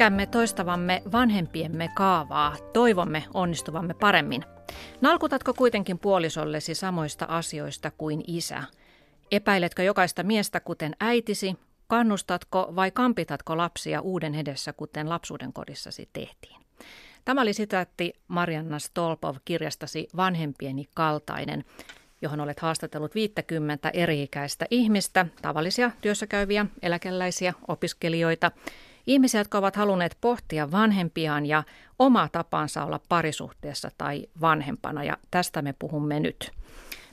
Pelkäämme toistavamme vanhempiemme kaavaa, toivomme onnistuvamme paremmin. Nalkutatko kuitenkin puolisollesi samoista asioista kuin isä? Epäiletkö jokaista miestä kuten äitisi? Kannustatko vai kampitatko lapsia uuden edessä, kuten lapsuuden kodissasi tehtiin? Tämä oli sitaatti Marianna Stolpov kirjastasi Vanhempieni kaltainen, johon olet haastatellut 50 eri-ikäistä ihmistä, tavallisia työssäkäyviä, eläkeläisiä, opiskelijoita, ihmisiä, jotka ovat halunneet pohtia vanhempiaan ja omaa tapaansa olla parisuhteessa tai vanhempana, ja tästä me puhumme nyt.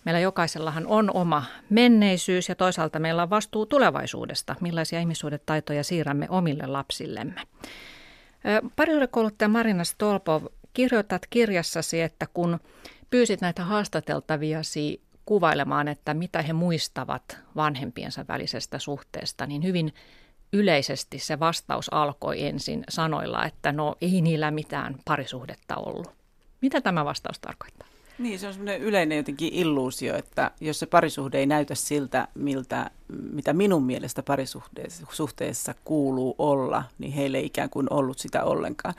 Meillä jokaisellahan on oma menneisyys ja toisaalta meillä on vastuu tulevaisuudesta, millaisia ihmissuhdetaitoja siirrämme omille lapsillemme. Parisuudekouluttaja Marina Stolpov, kirjoitat kirjassasi, että kun pyysit näitä haastateltaviasi kuvailemaan, että mitä he muistavat vanhempiensa välisestä suhteesta, niin hyvin yleisesti se vastaus alkoi ensin sanoilla, että no ei niillä mitään parisuhdetta ollut. Mitä tämä vastaus tarkoittaa? Niin, se on semmoinen yleinen jotenkin illuusio, että jos se parisuhde ei näytä siltä, miltä, mitä minun mielestä parisuhteessa kuuluu olla, niin heille ei ikään kuin ollut sitä ollenkaan.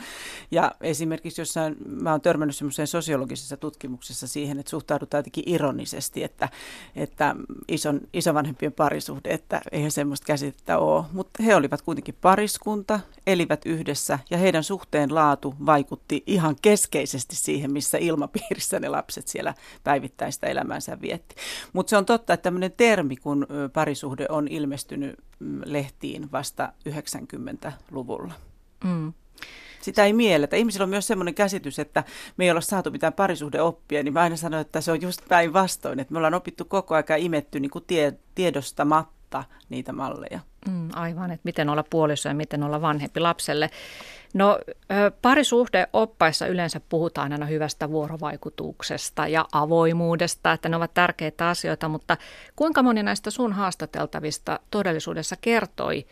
Ja esimerkiksi jossain, mä oon törmännyt semmoiseen sosiologisessa tutkimuksessa siihen, että suhtaudutaan jotenkin ironisesti, että, että ison, isovanhempien parisuhde, että eihän semmoista käsitettä ole. Mutta he olivat kuitenkin pariskunta, elivät yhdessä ja heidän suhteen laatu vaikutti ihan keskeisesti siihen, missä ilmapiirissä ne lapset siellä päivittäistä elämänsä vietti. Mutta se on totta, että tämmöinen termi, kun parisuhde on ilmestynyt mm, lehtiin vasta 90-luvulla. Mm. Sitä ei mielletä. Ihmisillä on myös sellainen käsitys, että me ei olla saatu mitään parisuhdeoppia, niin mä aina sanon, että se on just päinvastoin, että me ollaan opittu koko ajan imetty niin kuin tie, tiedostamatta niitä malleja. Mm, aivan, että miten olla puoliso ja miten olla vanhempi lapselle. No parisuhdeoppaissa yleensä puhutaan aina hyvästä vuorovaikutuksesta ja avoimuudesta, että ne ovat tärkeitä asioita, mutta kuinka moni näistä sun haastateltavista todellisuudessa kertoi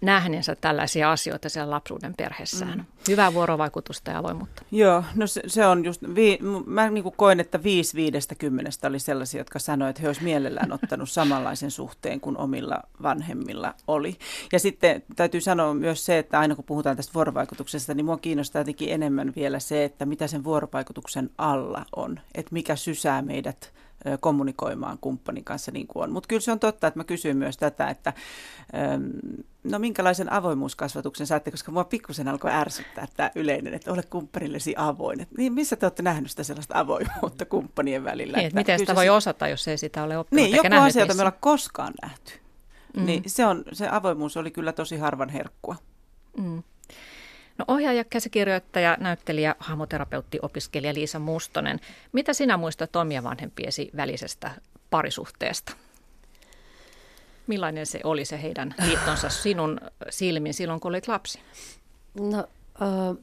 nähneensä tällaisia asioita siellä lapsuuden perheessään. Mm. Hyvää vuorovaikutusta ja avoimuutta. Joo, no se, se on just, vi, mä niin kuin koen, että viisi viidestä kymmenestä oli sellaisia, jotka sanoivat, että he olisivat mielellään ottanut samanlaisen suhteen kuin omilla vanhemmilla oli. Ja sitten täytyy sanoa myös se, että aina kun puhutaan tästä vuorovaikutuksesta, niin mua kiinnostaa jotenkin enemmän vielä se, että mitä sen vuorovaikutuksen alla on, että mikä sysää meidät kommunikoimaan kumppanin kanssa niin kuin on. Mutta kyllä se on totta, että mä kysyin myös tätä, että no minkälaisen avoimuuskasvatuksen saatte, koska mua pikkusen alkoi ärsyttää tämä yleinen, että ole kumppanillesi avoin. Et niin, missä te olette nähneet sitä sellaista avoimuutta kumppanien välillä? Niin, että miten sitä voi osata, jos ei sitä ole oppinut Niin, joku asia, jota me ollaan koskaan nähty. Mm. Niin se, on, se avoimuus oli kyllä tosi harvan herkkua. Mm. No ohjaaja, käsikirjoittaja, näyttelijä, hahmoterapeutti, opiskelija Liisa Mustonen. Mitä sinä muistat omia vanhempiesi välisestä parisuhteesta? Millainen se oli se heidän liittonsa sinun silmin silloin, kun olit lapsi? No, äh,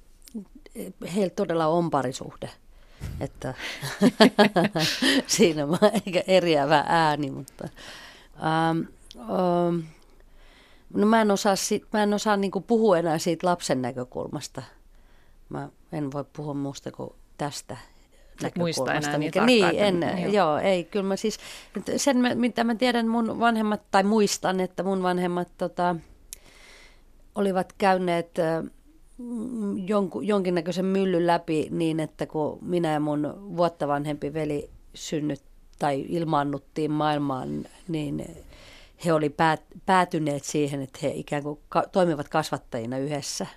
heillä todella on parisuhde. Että siinä on eikä eriävä ääni, mutta ähm, ähm, No mä en osaa, mä en osaa niinku puhua enää siitä lapsen näkökulmasta. Mä en voi puhua muusta kuin tästä Et muista enää mikä, Niin, en, joo. joo, ei, kyllä mä siis, sen mitä mä tiedän mun vanhemmat, tai muistan, että mun vanhemmat tota, olivat käyneet jonku, jonkinnäköisen myllyn läpi niin, että kun minä ja mun vuotta vanhempi veli synnyt tai ilmaannuttiin maailmaan, niin he oli päät, päätyneet siihen, että he ikään kuin ka- toimivat kasvattajina yhdessä.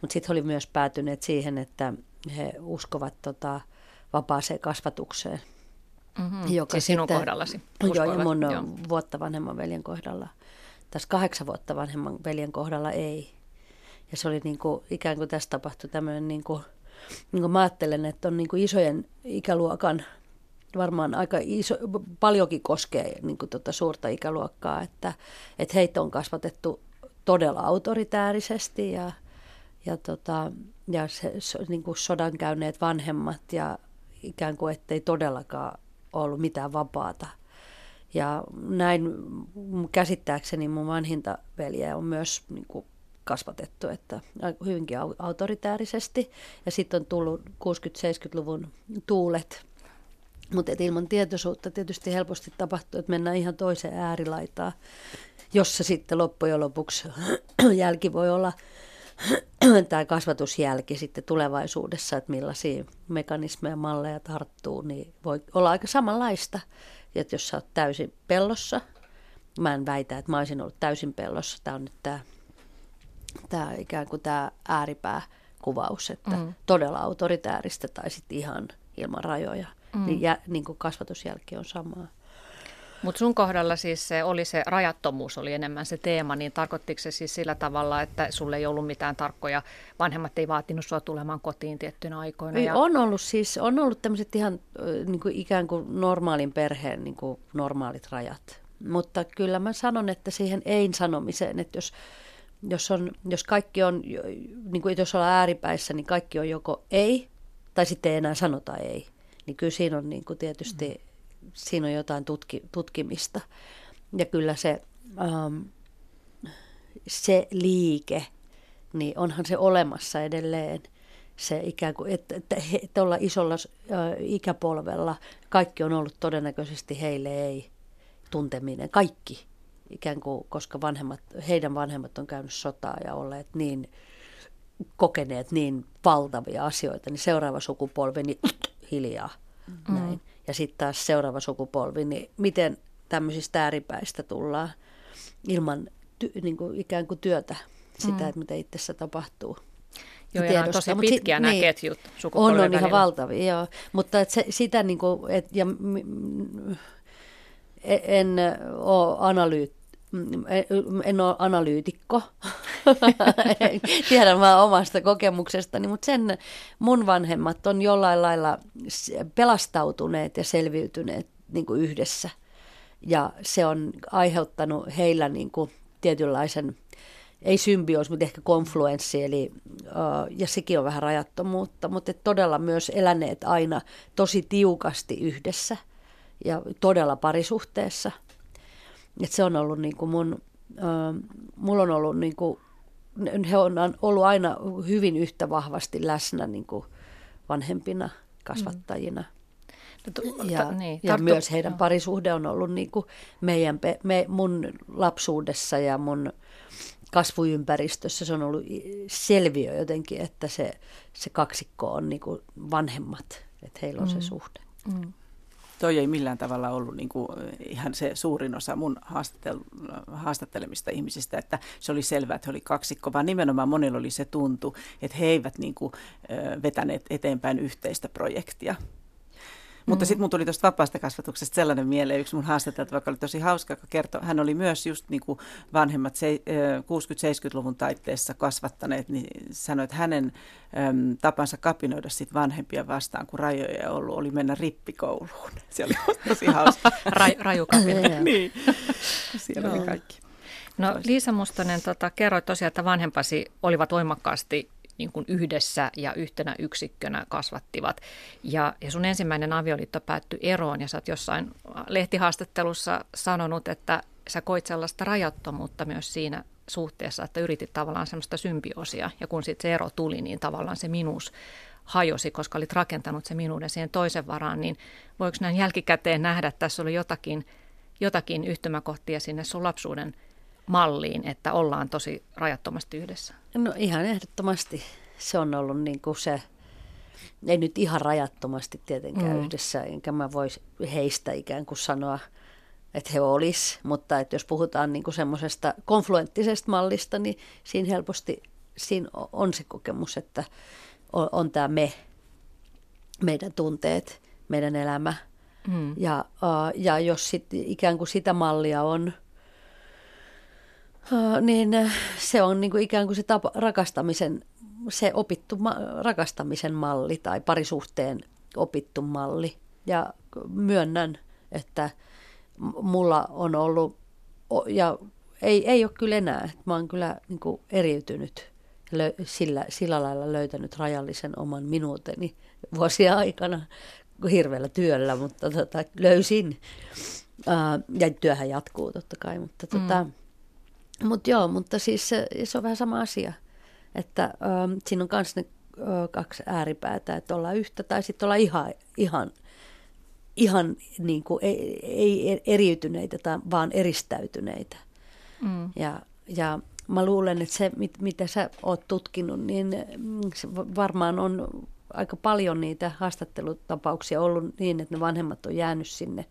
Mutta sitten he oli myös päätyneet siihen, että he uskovat tota, vapaaseen kasvatukseen. Mm-hmm. Joka siis sinun sitten, kohdallasi? Joo, ja mun joo. vuotta vanhemman veljen kohdalla. Tässä kahdeksan vuotta vanhemman veljen kohdalla ei. Ja se oli niin kuin, ikään kuin tässä tapahtui tämmöinen, niin kuin, niin kuin mä ajattelen, että on niin kuin isojen ikäluokan varmaan aika iso, paljonkin koskee niin kuin tuota suurta ikäluokkaa, että, että heitä on kasvatettu todella autoritäärisesti ja, ja, tota, ja se, niin kuin sodan käyneet vanhemmat ja ikään kuin ettei todellakaan ollut mitään vapaata. Ja näin käsittääkseni mun vanhinta veljeä on myös niin kuin kasvatettu, että hyvinkin autoritäärisesti. Ja sitten on tullut 60-70-luvun tuulet, mutta ilman tietoisuutta tietysti helposti tapahtuu, että mennään ihan toiseen äärilaitaan, jossa sitten loppujen lopuksi jälki voi olla tämä kasvatusjälki sitten tulevaisuudessa, että millaisia mekanismeja, malleja tarttuu, niin voi olla aika samanlaista. Että jos sä oot täysin pellossa, mä en väitä, että mä olisin ollut täysin pellossa, tämä on nyt tämä, tämä ikään kuin tämä ääripääkuvaus, että mm. todella autoritääristä tai sitten ihan ilman rajoja, mm. niin, jä, niin kuin kasvatusjälki on samaa. Mutta sun kohdalla siis se oli se rajattomuus oli enemmän se teema, niin tarkoittiko se siis sillä tavalla, että sulle ei ollut mitään tarkkoja, vanhemmat ei vaatinut sua tulemaan kotiin tiettyinä aikoina? Ja... On ollut siis, on ollut tämmöiset ihan niin kuin ikään kuin normaalin perheen niin kuin normaalit rajat. Mutta kyllä mä sanon, että siihen ei-sanomiseen, että jos, jos, on, jos kaikki on, niin kuin jos ollaan ääripäissä, niin kaikki on joko ei, tai sitten ei enää sanota ei. Niin kyllä siinä on niin kuin tietysti... Mm siinä on jotain tutki, tutkimista. Ja kyllä se, ähm, se liike, niin onhan se olemassa edelleen. Se ikään kuin, että, että, että olla isolla äh, ikäpolvella, kaikki on ollut todennäköisesti heille ei tunteminen. Kaikki ikään kuin, koska vanhemmat, heidän vanhemmat on käynyt sotaa ja olleet niin kokeneet niin valtavia asioita, niin seuraava sukupolvi niin hiljaa. Mm. Näin ja sitten taas seuraava sukupolvi, niin miten tämmöisistä ääripäistä tullaan ilman ty, niin kuin ikään kuin työtä, sitä, mm. että mitä itsessä tapahtuu. Joo, ja on tosi pitkiä nämä niin, ketjut On, on ihan valtavia, joo. Mutta et se, sitä niin kuin, et, ja, m, e, en ole analyyt, en ole analyytikko, tiedän vaan omasta kokemuksestani, mutta sen mun vanhemmat on jollain lailla pelastautuneet ja selviytyneet niin kuin yhdessä. Ja se on aiheuttanut heillä niin kuin tietynlaisen, ei symbioos, mutta ehkä konfluenssi, eli, ja sekin on vähän rajattomuutta, mutta todella myös eläneet aina tosi tiukasti yhdessä ja todella parisuhteessa. Et se on ollut niin kuin mun, uh, mulla on ollut niin kuin he on ollut aina hyvin yhtä vahvasti läsnä niin kuin vanhempina kasvattajina. Mm. Ja, niin, ja myös heidän no. parisuhde on ollut niin kuin meidän, me, mun lapsuudessa ja mun kasvuympäristössä se on ollut selviö jotenkin, että se, se kaksikko on niin kuin vanhemmat, että heillä on mm. se suhde. Mm toi ei millään tavalla ollut niin kuin ihan se suurin osa mun haastattel- haastattelemista ihmisistä, että se oli selvää, että he oli kaksikko, vaan nimenomaan monilla oli se tuntu, että he eivät niin kuin, vetäneet eteenpäin yhteistä projektia. Mutta mm. sitten mun tuli tuosta vapaasta kasvatuksesta sellainen mieleen, yksi mun haastateltava, joka oli tosi hauska, joka kertoi, hän oli myös just niin kuin vanhemmat 60-70-luvun taitteessa kasvattaneet, niin sanoi, että hänen äm, tapansa kapinoida sit vanhempia vastaan, kun rajoja ei ollut, oli mennä rippikouluun. Se oli tosi hauska. Ra- raju niin, siellä oli kaikki. No Liisa Mustonen, tota, kerroit tosiaan, että vanhempasi olivat voimakkaasti niin kuin yhdessä ja yhtenä yksikkönä kasvattivat. Ja, ja sun ensimmäinen avioliitto päättyi eroon ja sä oot jossain lehtihaastattelussa sanonut, että sä koit sellaista rajattomuutta myös siinä suhteessa, että yritit tavallaan semmoista symbioosia. Ja kun sitten se ero tuli, niin tavallaan se minuus hajosi, koska olit rakentanut se minuuden siihen toisen varaan, niin voiko näin jälkikäteen nähdä, että tässä oli jotakin, jotakin yhtymäkohtia sinne sun lapsuuden malliin, että ollaan tosi rajattomasti yhdessä? No ihan ehdottomasti. Se on ollut niin kuin se, ei nyt ihan rajattomasti tietenkään mm. yhdessä, enkä mä voisi heistä ikään kuin sanoa, että he olis, mutta että jos puhutaan niin kuin semmoisesta konfluenttisesta mallista, niin siinä helposti siinä on se kokemus, että on, on tämä me, meidän tunteet, meidän elämä. Mm. Ja, ja jos sit, ikään kuin sitä mallia on – niin se on niin kuin ikään kuin se tapa, rakastamisen, se opittu ma- rakastamisen malli tai parisuhteen opittu malli. Ja myönnän, että mulla on ollut, ja ei, ei ole kyllä enää, että mä oon kyllä niin kuin eriytynyt sillä, sillä lailla löytänyt rajallisen oman minuuteni vuosia aikana hirveällä työllä, mutta tota, löysin. Ja työhän jatkuu totta kai, mutta tota, mm mutta joo, mutta siis se, se on vähän sama asia, että ö, siinä on myös ne ö, kaksi ääripäätä, että ollaan yhtä tai sitten ollaan ihan, ihan, ihan niin kuin ei, ei eriytyneitä, tai, vaan eristäytyneitä. Mm. Ja, ja mä luulen, että se, mit, mitä sä oot tutkinut, niin mm, se varmaan on aika paljon niitä haastattelutapauksia ollut niin, että ne vanhemmat on jäänyt sinne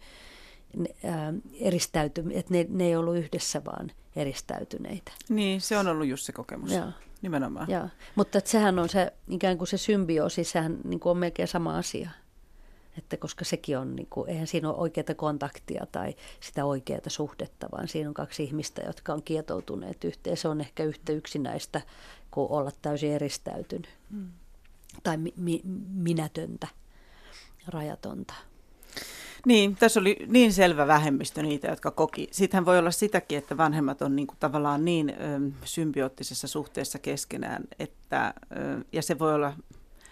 eristäyty, että ne, ne ei ollut yhdessä vaan eristäytyneitä. Niin, se on ollut just se kokemus. Joo. Nimenomaan. Joo. Mutta että sehän on se ikään kuin se symbioosi, sehän niin kuin on melkein sama asia. Että koska sekin on, niin kuin, eihän siinä ole oikeaa kontaktia tai sitä oikeaa suhdetta, vaan siinä on kaksi ihmistä, jotka on kietoutuneet yhteen. Se on ehkä yhtä yksinäistä kuin olla täysin eristäytynyt hmm. tai mi- mi- minätöntä, rajatonta. Niin, tässä oli niin selvä vähemmistö niitä, jotka koki. Siitähän voi olla sitäkin, että vanhemmat on niin kuin tavallaan niin ö, symbioottisessa suhteessa keskenään, että, ö, ja se voi olla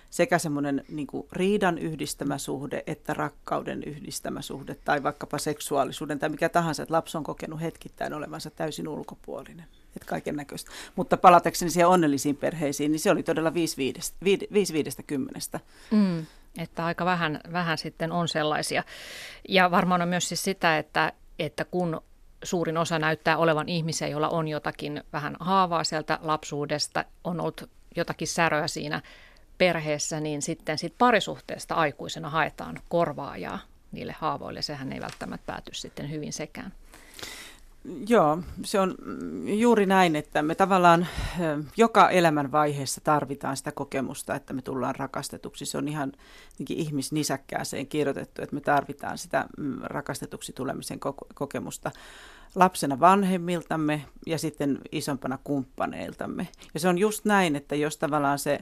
sekä semmoinen niin riidan yhdistämä suhde että rakkauden yhdistämä suhde tai vaikkapa seksuaalisuuden tai mikä tahansa, että lapsi on kokenut hetkittäin olevansa täysin ulkopuolinen. Että kaiken näköistä. Mutta palatakseni siihen onnellisiin perheisiin, niin se oli todella 5 viidestä, viidestä kymmenestä. Mm, että aika vähän, vähän sitten on sellaisia. Ja varmaan on myös siis sitä, että, että kun suurin osa näyttää olevan ihmisiä, joilla on jotakin vähän haavaa sieltä lapsuudesta, on ollut jotakin säröä siinä perheessä, niin sitten sit parisuhteesta aikuisena haetaan korvaajaa niille haavoille. Sehän ei välttämättä pääty sitten hyvin sekään. Joo, se on juuri näin, että me tavallaan joka elämän vaiheessa tarvitaan sitä kokemusta, että me tullaan rakastetuksi. Se on ihan ihmisnisäkkääseen kirjoitettu, että me tarvitaan sitä mm, rakastetuksi tulemisen kokemusta lapsena vanhemmiltamme ja sitten isompana kumppaneiltamme. Ja se on just näin, että jos tavallaan se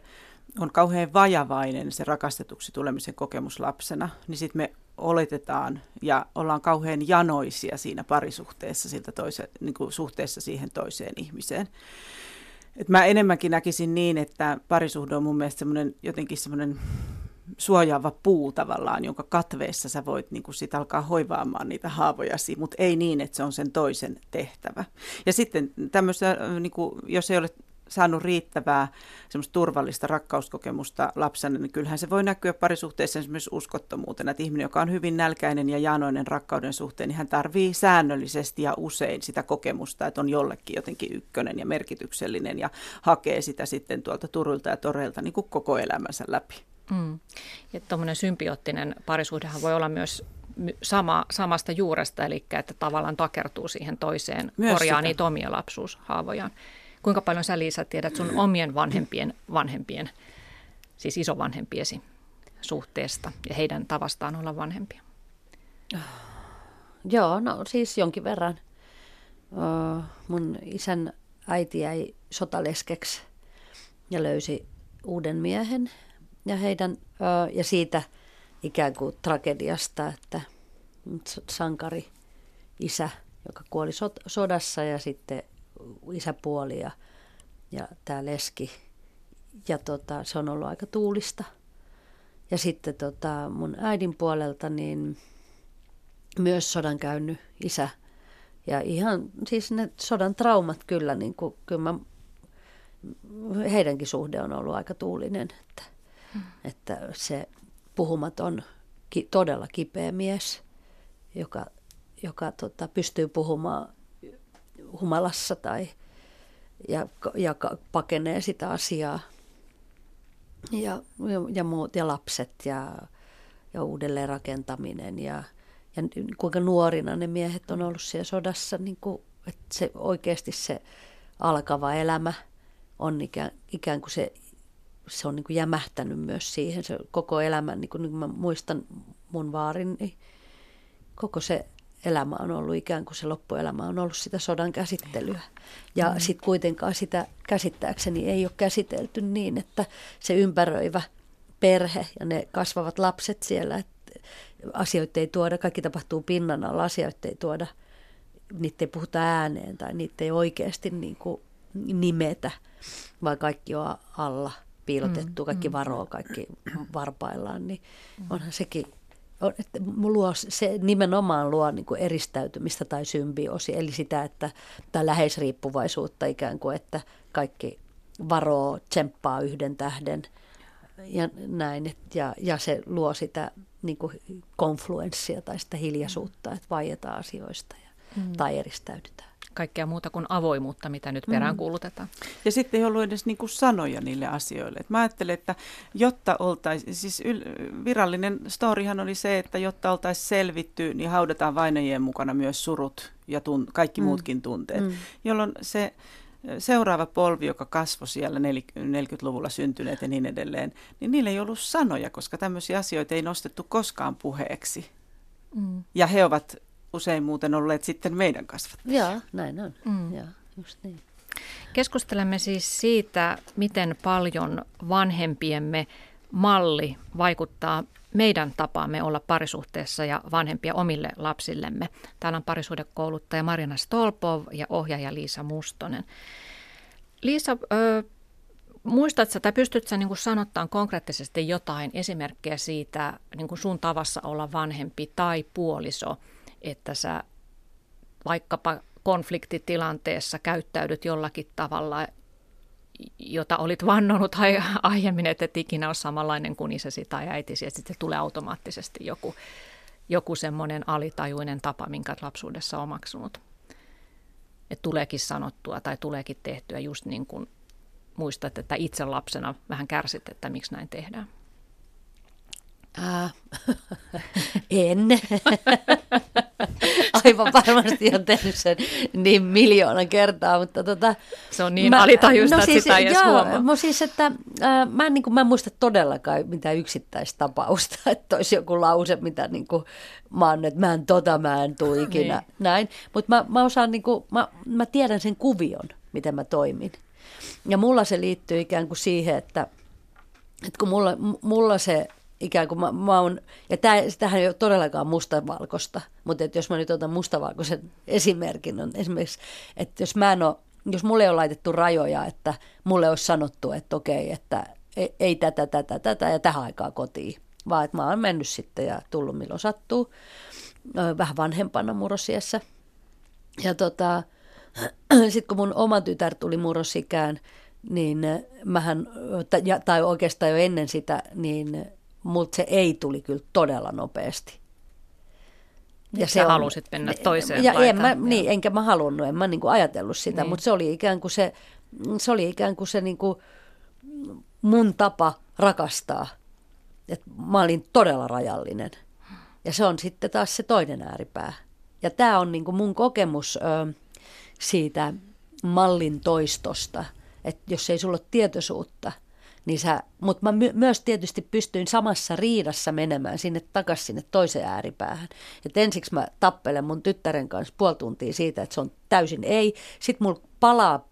on kauhean vajavainen se rakastetuksi tulemisen kokemus lapsena, niin sitten me oletetaan ja ollaan kauhean janoisia siinä parisuhteessa siltä toise, niin kuin suhteessa siihen toiseen ihmiseen. Et mä enemmänkin näkisin niin, että parisuhde on mun mielestä semmoinen jotenkin semmoinen suojaava puu tavallaan, jonka katveessa sä voit niin sit alkaa hoivaamaan niitä haavojasi, mutta ei niin, että se on sen toisen tehtävä. Ja sitten tämmöistä, niin kuin, jos ei ole saanut riittävää semmoista turvallista rakkauskokemusta lapsena, niin kyllähän se voi näkyä parisuhteessa esimerkiksi uskottomuutena. Että ihminen, joka on hyvin nälkäinen ja janoinen rakkauden suhteen, niin hän tarvii säännöllisesti ja usein sitä kokemusta, että on jollekin jotenkin ykkönen ja merkityksellinen ja hakee sitä sitten tuolta turuilta ja toreilta niin kuin koko elämänsä läpi. Mm. Ja tuommoinen symbioottinen parisuhdehan voi olla myös sama, samasta juuresta, eli että tavallaan takertuu siihen toiseen, Myös korjaa sitä. niitä omia lapsuushaavojaan. Kuinka paljon sä Liisa tiedät sun omien vanhempien vanhempien, siis isovanhempiesi suhteesta ja heidän tavastaan olla vanhempia? Joo, no siis jonkin verran. mun isän äiti jäi sotaleskeksi ja löysi uuden miehen ja, heidän, ja siitä ikään kuin tragediasta, että sankari isä, joka kuoli sodassa ja sitten isäpuoli ja, ja tämä leski. Ja tota, se on ollut aika tuulista. Ja sitten tota, mun äidin puolelta niin myös sodan käynyt isä. Ja ihan siis ne sodan traumat kyllä, niin kuin, kyllä mä, heidänkin suhde on ollut aika tuulinen. Että, hmm. että se puhumaton, ki, todella kipeä mies, joka, joka tota, pystyy puhumaan humalassa tai, ja, ja pakenee sitä asiaa. Ja, ja, muut, ja lapset ja, ja uudelleen rakentaminen ja, ja kuinka nuorina ne miehet on ollut siellä sodassa, niin kuin, että se oikeasti se alkava elämä on ikään, ikään kuin se, se on niin kuin jämähtänyt myös siihen, se koko elämän, niin kuin, niin kuin mä muistan mun vaarin, niin koko se elämä on ollut ikään kuin se loppuelämä on ollut sitä sodan käsittelyä. Ja mm. sitten kuitenkaan sitä käsittääkseni ei ole käsitelty niin, että se ympäröivä perhe ja ne kasvavat lapset siellä, että asioita ei tuoda, kaikki tapahtuu pinnan alla, asioita ei tuoda, niitä ei puhuta ääneen tai niitä ei oikeasti niin kuin nimetä, vaan kaikki on alla piilotettu, kaikki mm. varoo, kaikki varpaillaan, niin onhan sekin luo, se nimenomaan luo niin kuin eristäytymistä tai symbioosi, eli sitä, että tämä läheisriippuvaisuutta ikään kuin, että kaikki varoo, tsemppaa yhden tähden ja näin, et, ja, ja se luo sitä niin kuin konfluenssia tai sitä hiljaisuutta, että vaietaan asioista. Ja, mm. tai eristäydytään. Kaikkea muuta kuin avoimuutta, mitä nyt perään kuulutetaan. Ja sitten ei ollut edes niin kuin sanoja niille asioille. Et mä ajattelen, että jotta oltaisiin, siis yl- virallinen storihan oli se, että jotta oltaisiin selvitty, niin haudataan vainajien mukana myös surut ja tun- kaikki mm. muutkin tunteet, mm. jolloin se seuraava polvi, joka kasvoi siellä 40-luvulla syntyneet ja niin edelleen, niin niillä ei ollut sanoja, koska tämmöisiä asioita ei nostettu koskaan puheeksi. Mm. Ja he ovat usein muuten olleet sitten meidän kasvat. Joo, näin on. Mm. Joo, just niin. Keskustelemme siis siitä, miten paljon vanhempiemme malli vaikuttaa meidän tapaamme olla parisuhteessa ja vanhempia omille lapsillemme. Täällä on parisuhdekouluttaja Marina Stolpov ja ohjaaja Liisa Mustonen. Liisa, ö, muistatko tai pystytkö niin sanottaan konkreettisesti jotain esimerkkejä siitä niin kuin sun tavassa olla vanhempi tai puoliso, että sä vaikkapa konfliktitilanteessa käyttäydyt jollakin tavalla, jota olit vannonut aiemmin, että et ikinä ole samanlainen kuin isäsi tai äitisi, että sitten tulee automaattisesti joku, joku semmoinen alitajuinen tapa, minkä lapsuudessa omaksunut. Että tuleekin sanottua tai tuleekin tehtyä just niin kuin muistat, että itse lapsena vähän kärsit, että miksi näin tehdään. Äh, en. Aivan varmasti on tehnyt sen niin miljoona kertaa, mutta tota, Se on niin mä, alitajuista, no siis, että sitä ei edes huomaa. Mä siis, että äh, mä, en, niin kuin, mä en muista todellakaan mitään yksittäistapausta, että olisi joku lause, mitä niin kuin, mä oon, että mä en tota, mä en tuu ikinä, niin. näin. Mutta mä, mä osaan, niin kuin, mä, mä tiedän sen kuvion, miten mä toimin. Ja mulla se liittyy ikään kuin siihen, että, että kun mulla, mulla se ikään kuin mä, mä oon, ja tämähän ei ole todellakaan mustavalkoista, mutta että jos mä nyt otan mustavalkoisen esimerkin, on esimerkiksi, että jos mä en ole, jos mulle ole laitettu rajoja, että mulle olisi sanottu, että okei, että ei, ei tätä, tätä, tätä ja tähän aikaan kotiin, vaan että mä oon mennyt sitten ja tullut milloin sattuu, vähän vanhempana murrosiessä. Ja tota, sitten kun mun oma tytär tuli murrosikään, niin mähän, tai oikeastaan jo ennen sitä, niin mutta se ei tuli kyllä todella nopeasti. Ja se on, halusit mennä toiseen ja en mä, niin, enkä mä halunnut, en mä niin kuin ajatellut sitä, niin. mutta se oli ikään kuin se, se, oli ikään kuin se niin kuin mun tapa rakastaa. Et mä olin todella rajallinen. Ja se on sitten taas se toinen ääripää. Ja tämä on niin kuin mun kokemus ö, siitä mallin toistosta, että jos ei sulla ole tietoisuutta – niin sä, mutta mä my, myös tietysti pystyin samassa riidassa menemään sinne takaisin sinne toiseen ääripäähän. Et ensiksi mä tappelen mun tyttären kanssa puoli tuntia siitä, että se on täysin ei. Sitten mulla palaa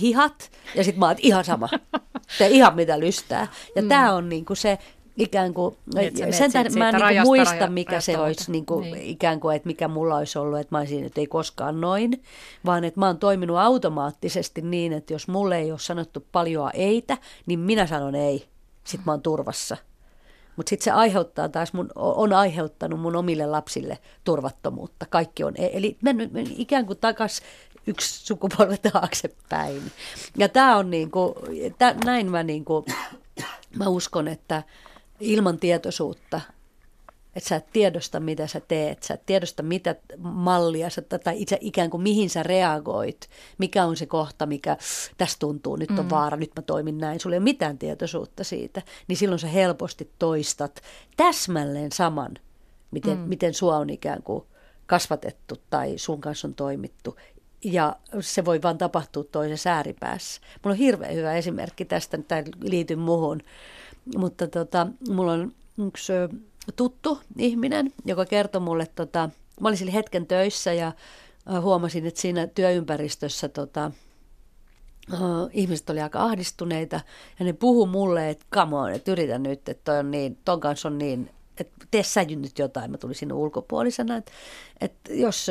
hihat ja sitten mä oon ihan sama. Tee ihan mitä lystää. Ja mm. tämä on niinku se ikään kuin, niin, sen tähden mä en niin muista, raja, mikä se olisi niin kuin, niin. ikään kuin, että mikä mulla olisi ollut, että mä olisin, että ei koskaan noin, vaan että mä oon toiminut automaattisesti niin, että jos mulle ei ole sanottu paljon eitä, niin minä sanon ei, sit mä oon turvassa. Mutta sitten se aiheuttaa taas, mun, on aiheuttanut mun omille lapsille turvattomuutta. Kaikki on, e- eli mennyt ikään kuin takas yksi sukupolvi taaksepäin. Ja tämä on niin kuin, näin mä niin kuin, mä uskon, että ilman tietoisuutta, että sä et tiedosta, mitä sä teet, sä et tiedosta, mitä mallia, sä, tai itse ikään kuin mihin sä reagoit, mikä on se kohta, mikä tässä tuntuu, nyt on mm. vaara, nyt mä toimin näin, sulla ei ole mitään tietoisuutta siitä, niin silloin sä helposti toistat täsmälleen saman, miten, mm. miten sua on ikään kuin kasvatettu tai sun kanssa on toimittu. Ja se voi vaan tapahtua toisessa ääripäässä. Mulla on hirveän hyvä esimerkki tästä, tämä liittyy muuhun mutta tota, mulla on yksi tuttu ihminen, joka kertoi mulle, tota, mä olin sillä hetken töissä ja huomasin, että siinä työympäristössä tota, ihmiset oli aika ahdistuneita. Ja ne puhu mulle, että come on, että yritä nyt, että toi on niin, ton kanssa on niin että tee sä nyt jotain, mä tulin sinne ulkopuolisena, että, että jos,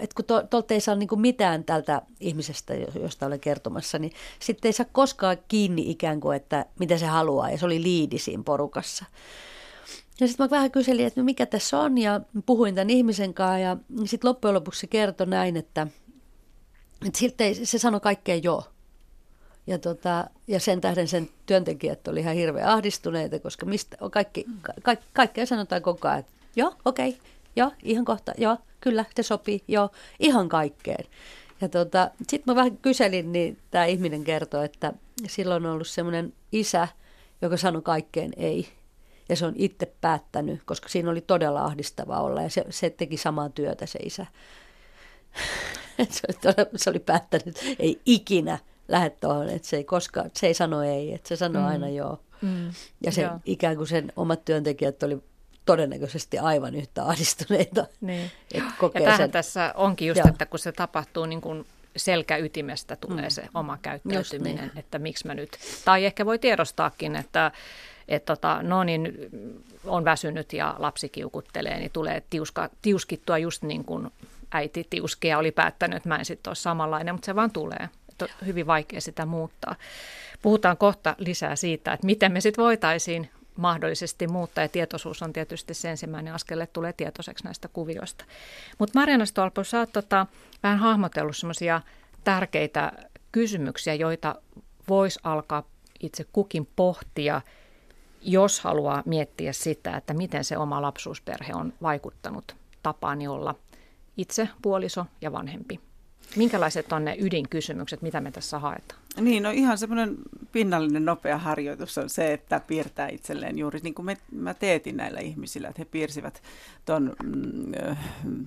että kun tuolta ei saa niin mitään tältä ihmisestä, josta olen kertomassa, niin sitten ei saa koskaan kiinni ikään kuin, että mitä se haluaa, ja se oli liidi siinä porukassa. Ja sitten mä vähän kyselin, että no mikä tässä on, ja puhuin tämän ihmisen kanssa, ja sitten loppujen lopuksi se kertoi näin, että, että siltä ei, se sanoi kaikkea joo. Ja, tota, ja sen tähden sen työntekijät oli ihan hirveän ahdistuneita, koska mistä, kaikki, ka, kaikkea sanotaan koko ajan, että joo, okei, okay, joo, ihan kohta, joo, kyllä, te sopii, joo, ihan kaikkeen. Ja tota, sitten mä vähän kyselin, niin tämä ihminen kertoi, että silloin on ollut semmoinen isä, joka sanoi kaikkeen ei. Ja se on itse päättänyt, koska siinä oli todella ahdistavaa olla ja se, se teki samaa työtä se isä. se, oli todella, se oli päättänyt, ei ikinä lähde tuohon, että se ei koskaan, se ei sano ei, että se sanoo mm. aina joo. Mm. Ja se, joo. ikään kuin sen omat työntekijät oli todennäköisesti aivan yhtä ahdistuneita. Niin. Että kokee ja sen. tässä onkin just, joo. että kun se tapahtuu niin kuin selkäytimestä tulee mm. se oma käyttäytyminen, niin. että miksi mä nyt, tai ehkä voi tiedostaakin, että että tota, no niin, on väsynyt ja lapsi kiukuttelee, niin tulee tiuska, tiuskittua just niin kuin äiti tiuskia oli päättänyt, että mä en sitten ole samanlainen, mutta se vaan tulee. On hyvin vaikea sitä muuttaa. Puhutaan kohta lisää siitä, että miten me sitten voitaisiin mahdollisesti muuttaa, ja tietoisuus on tietysti se ensimmäinen askel, että tulee tietoiseksi näistä kuvioista. Mutta Mariana Stolpo, sä oot tota, vähän hahmotellut semmoisia tärkeitä kysymyksiä, joita voisi alkaa itse kukin pohtia, jos haluaa miettiä sitä, että miten se oma lapsuusperhe on vaikuttanut tapaani olla itse, puoliso ja vanhempi. Minkälaiset on ne ydinkysymykset, mitä me tässä haetaan? Niin, no ihan semmoinen pinnallinen nopea harjoitus on se, että piirtää itselleen juuri niin kuin me, mä teetin näillä ihmisillä, että he piirsivät ton mm,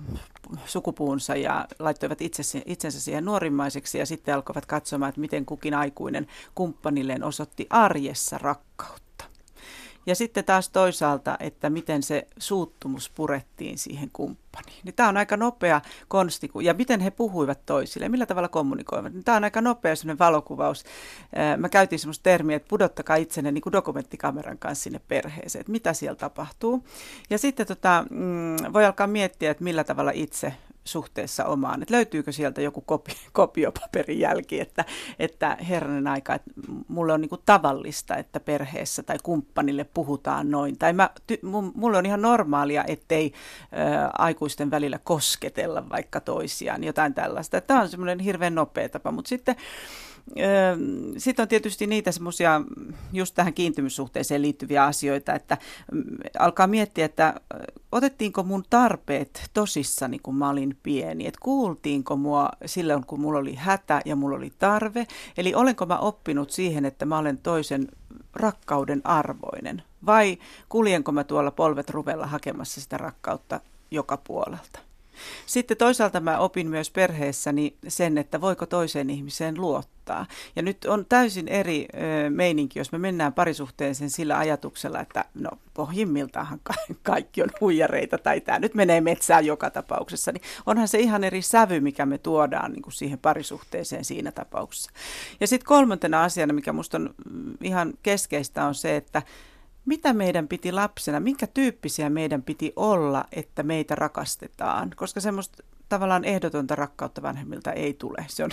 sukupuunsa ja laittoivat itsensä, itsensä siihen nuorimmaiseksi ja sitten alkoivat katsomaan, että miten kukin aikuinen kumppanilleen osoitti arjessa rakkautta. Ja sitten taas toisaalta, että miten se suuttumus purettiin siihen kumppaniin. Niin tämä on aika nopea konsti, ja miten he puhuivat toisille, millä tavalla kommunikoivat. Niin tämä on aika nopea sellainen valokuvaus. Mä käytin sellaista termiä, että pudottakaa itsenne niin kuin dokumenttikameran kanssa sinne perheeseen, että mitä siellä tapahtuu. Ja sitten tota, mm, voi alkaa miettiä, että millä tavalla itse suhteessa omaan. Että löytyykö sieltä joku kopi, kopiopaperin jälki, että, että herranen aika, että mulle on niinku tavallista, että perheessä tai kumppanille puhutaan noin. Tai mä, ty, mulle on ihan normaalia, ettei ä, aikuisten välillä kosketella vaikka toisiaan, jotain tällaista. Tämä on semmoinen hirveän nopea tapa, mutta sitten sitten on tietysti niitä semmoisia just tähän kiintymyssuhteeseen liittyviä asioita, että mm, alkaa miettiä, että otettiinko mun tarpeet tosissani, kun mä olin pieni, että kuultiinko mua silloin, kun mulla oli hätä ja mulla oli tarve, eli olenko mä oppinut siihen, että mä olen toisen rakkauden arvoinen, vai kuljenko mä tuolla polvet ruvella hakemassa sitä rakkautta joka puolelta. Sitten toisaalta mä opin myös perheessäni sen, että voiko toiseen ihmiseen luottaa. Ja nyt on täysin eri ö, meininki, jos me mennään parisuhteeseen sillä ajatuksella, että no pohjimmiltaan kaikki on huijareita tai tämä nyt menee metsään joka tapauksessa. Niin onhan se ihan eri sävy, mikä me tuodaan niin kuin siihen parisuhteeseen siinä tapauksessa. Ja sitten kolmantena asiana, mikä minusta on mm, ihan keskeistä, on se, että mitä meidän piti lapsena, minkä tyyppisiä meidän piti olla, että meitä rakastetaan, koska semmoista tavallaan ehdotonta rakkautta vanhemmilta ei tule. Se on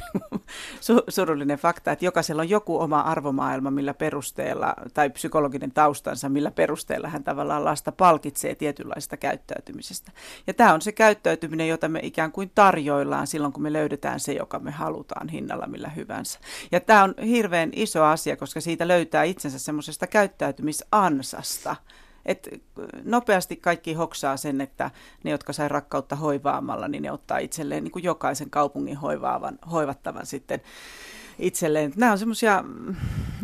surullinen fakta, että jokaisella on joku oma arvomaailma, millä perusteella, tai psykologinen taustansa, millä perusteella hän tavallaan lasta palkitsee tietynlaista käyttäytymisestä. Ja tämä on se käyttäytyminen, jota me ikään kuin tarjoillaan silloin, kun me löydetään se, joka me halutaan hinnalla millä hyvänsä. Ja tämä on hirveän iso asia, koska siitä löytää itsensä semmoisesta käyttäytymisansasta, et nopeasti kaikki hoksaa sen, että ne, jotka sai rakkautta hoivaamalla, niin ne ottaa itselleen niin kuin jokaisen kaupungin hoivaavan, hoivattavan sitten itselleen. Nämä on semmoisia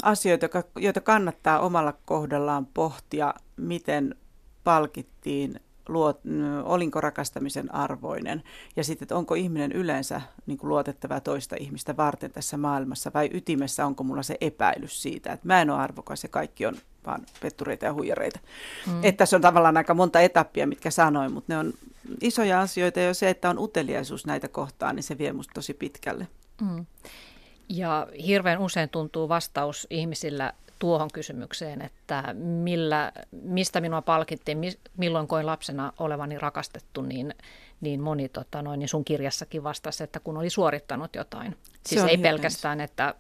asioita, joita kannattaa omalla kohdallaan pohtia, miten palkittiin luot, olinko rakastamisen arvoinen ja sitten, että onko ihminen yleensä niin kuin luotettava toista ihmistä varten tässä maailmassa vai ytimessä onko mulla se epäilys siitä, että mä en ole arvokas ja kaikki on vaan pettureita ja huijareita. Mm. Että tässä on tavallaan aika monta etappia, mitkä sanoin, mutta ne on isoja asioita ja se, että on uteliaisuus näitä kohtaan, niin se vie musta tosi pitkälle. Mm. Ja hirveän usein tuntuu vastaus ihmisillä tuohon kysymykseen, että millä, mistä minua palkittiin, milloin koin lapsena olevani rakastettu, niin, niin moni tota, noin, niin sun kirjassakin vastasi, että kun oli suorittanut jotain. Siis ei pelkästään, että,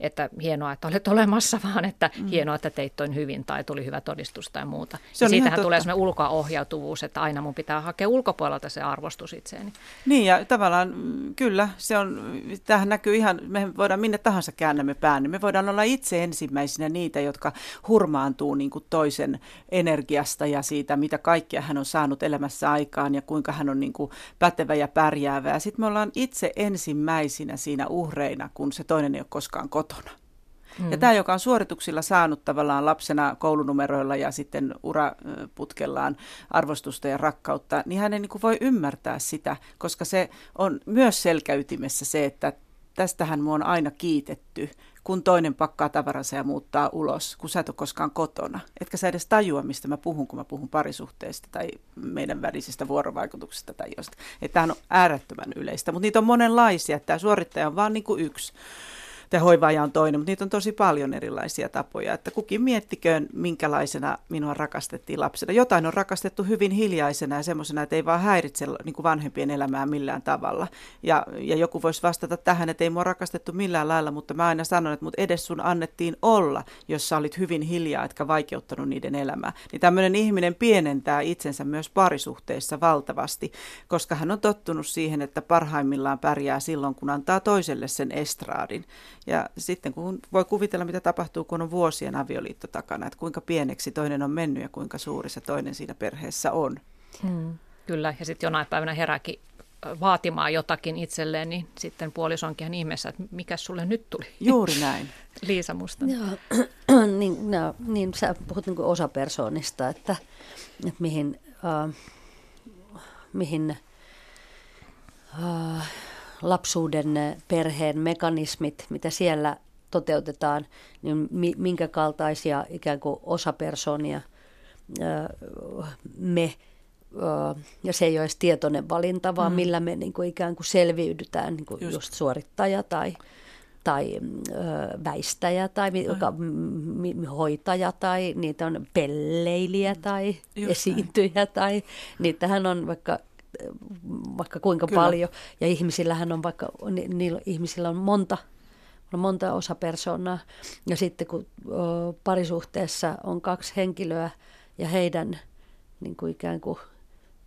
että hienoa, että olet olemassa, vaan että mm. hienoa, että teit toin hyvin tai tuli hyvä todistus tai muuta. Se ja siitähän tulee sellainen ulkoohjautuvuus, että aina mun pitää hakea ulkopuolelta se arvostus itseeni. Niin ja tavallaan mm, kyllä, se on, tähän näkyy ihan, me voidaan minne tahansa käännämme pään, niin me voidaan olla itse ensimmäisenä niitä, jotka hurmaantuu niin kuin toisen energiasta ja siitä, mitä kaikkea hän on saanut elämässä aikaan ja kuinka hän on niin kuin pätevä ja pärjäävä. Ja sitten me ollaan itse ensimmäisinä siinä uhreina, kun se toinen ei ole koskaan kotona. Mm. Ja tämä, joka on suorituksilla saanut tavallaan lapsena koulunumeroilla ja sitten uraputkellaan arvostusta ja rakkautta, niin hän ei niin kuin voi ymmärtää sitä, koska se on myös selkäytimessä se, että tästähän mua on aina kiitetty, kun toinen pakkaa tavaransa ja muuttaa ulos, kun sä et ole koskaan kotona. Etkä sä edes tajua, mistä mä puhun, kun mä puhun parisuhteesta tai meidän välisistä vuorovaikutuksista tai jostain. Tämä on äärettömän yleistä, mutta niitä on monenlaisia. Tämä suorittaja on vaan niin kuin yksi ja hoivaaja on toinen, mutta niitä on tosi paljon erilaisia tapoja, että kukin miettiköön, minkälaisena minua rakastettiin lapsena. Jotain on rakastettu hyvin hiljaisena ja semmoisena, että ei vaan häiritse niin kuin vanhempien elämää millään tavalla. Ja, ja joku voisi vastata tähän, että ei mua rakastettu millään lailla, mutta mä aina sanon, että mut edes sun annettiin olla, jos sä olit hyvin hiljaa, etkä vaikeuttanut niiden elämää. Niin tämmöinen ihminen pienentää itsensä myös parisuhteissa valtavasti, koska hän on tottunut siihen, että parhaimmillaan pärjää silloin, kun antaa toiselle sen estraadin. Ja sitten kun voi kuvitella, mitä tapahtuu, kun on vuosien avioliitto takana, että kuinka pieneksi toinen on mennyt ja kuinka suuri se toinen siinä perheessä on. Hmm. Kyllä, ja sitten jonain päivänä herääkin vaatimaan jotakin itselleen, niin sitten puoliso onkin ihan ihmeessä, että mikä sulle nyt tuli. Juuri näin. Liisa Musta. Joo, niin, no, niin sä puhut niin osapersoonista, että, että mihin, äh, mihin äh, lapsuuden eh, perheen mekanismit, mitä siellä toteutetaan, niin minkä kaltaisia ikään kuin osapersonia eh, me, eh, ja se ei ole edes tietoinen valinta, vaan mm. millä me niin kuin ikään kuin selviydytään, niin kuin just. just suorittaja tai, tai ö, väistäjä tai mi, hoitaja tai niitä on pelleilijä tai Just esiintyjä näin. tai niitähän on vaikka vaikka kuinka Kyllä. paljon. Ja ihmisillähän on vaikka, ni, niillä ihmisillä on monta, on monta osapersonaa. Ja sitten kun o, parisuhteessa on kaksi henkilöä ja heidän niin kuin ikään kuin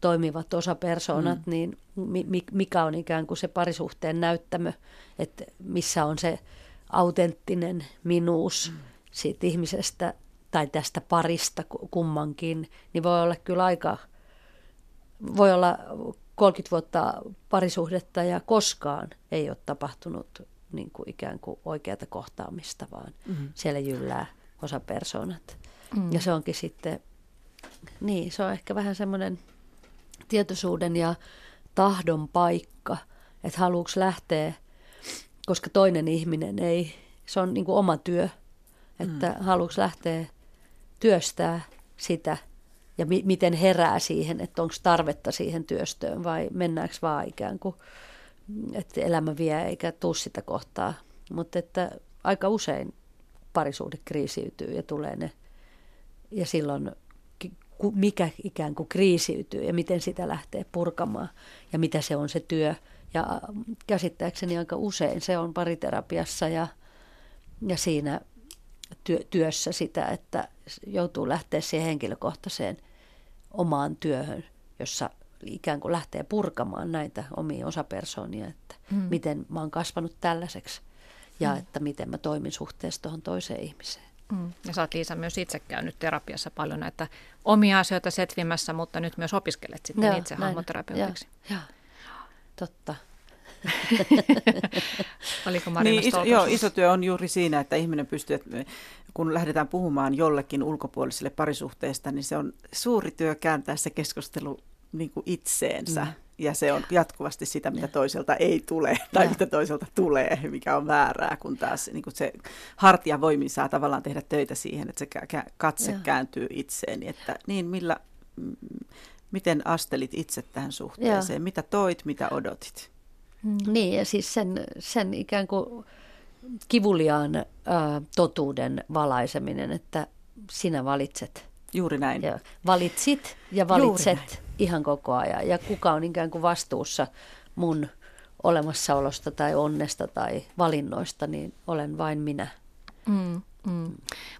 toimivat osapersonat, mm. niin mi, mikä on ikään kuin se parisuhteen näyttämö, että missä on se autenttinen minuus mm. siitä ihmisestä tai tästä parista kummankin, niin voi olla kyllä aika voi olla 30 vuotta parisuhdetta ja koskaan ei ole tapahtunut niin kuin ikään kuin oikeata kohtaamista, vaan mm-hmm. siellä jyllää osapersonat. Mm. Ja se onkin sitten, niin se on ehkä vähän semmoinen tietoisuuden ja tahdon paikka, että haluuks lähteä, koska toinen ihminen ei, se on niin kuin oma työ, että mm. haluuks lähteä työstää sitä – ja mi- miten herää siihen, että onko tarvetta siihen työstöön vai mennäänkö vaan ikään kuin, että elämä vie eikä tuu sitä kohtaa. Mutta että aika usein parisuhde kriisiytyy ja tulee ne, ja silloin mikä ikään kuin kriisiytyy ja miten sitä lähtee purkamaan ja mitä se on se työ. Ja käsittääkseni aika usein se on pariterapiassa ja, ja siinä työ, työssä sitä, että joutuu lähteä siihen henkilökohtaiseen omaan työhön, jossa ikään kuin lähtee purkamaan näitä omia osapersonia, että mm. miten mä oon kasvanut tällaiseksi ja mm. että miten mä toimin suhteessa tuohon toiseen ihmiseen. Mm. Ja sä oot Liisa myös itse käynyt terapiassa paljon näitä omia asioita setvimässä, mutta nyt myös opiskelet sitten joo, itse hahmoterapeutiksi. Joo, totta. Oliko niin, iso, joo, iso työ on juuri siinä, että ihminen pystyy, että kun lähdetään puhumaan jollekin ulkopuoliselle parisuhteesta, niin se on suuri työ kääntää se keskustelu niin kuin itseensä. Mm. Ja se on jatkuvasti sitä, mitä toiselta ei tule tai ja. mitä toiselta tulee, mikä on väärää, kun taas niin kuin se hartia voimin saa tavallaan tehdä töitä siihen, että se katse ja. kääntyy itseen. Että niin, millä, miten astelit itse tähän suhteeseen, ja. mitä toit, mitä odotit. Mm. Niin, ja siis sen, sen ikään kuin kivuliaan ä, totuuden valaiseminen, että sinä valitset. Juuri näin. Ja valitsit ja valitset ihan koko ajan. Ja kuka on ikään kuin vastuussa mun olemassaolosta tai onnesta tai valinnoista, niin olen vain minä. Mm, mm.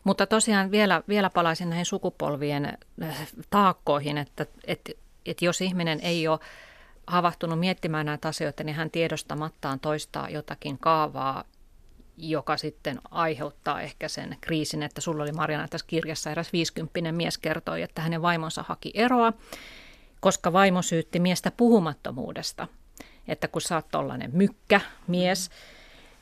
Mutta tosiaan vielä, vielä palaisin näihin sukupolvien äh, taakkoihin, että, että, että jos ihminen ei ole havahtunut miettimään näitä asioita, niin hän tiedostamattaan toistaa jotakin kaavaa, joka sitten aiheuttaa ehkä sen kriisin, että sulla oli Marjana tässä kirjassa eräs 50 mies kertoi, että hänen vaimonsa haki eroa, koska vaimo syytti miestä puhumattomuudesta. Että kun sä oot tollainen mykkä mies,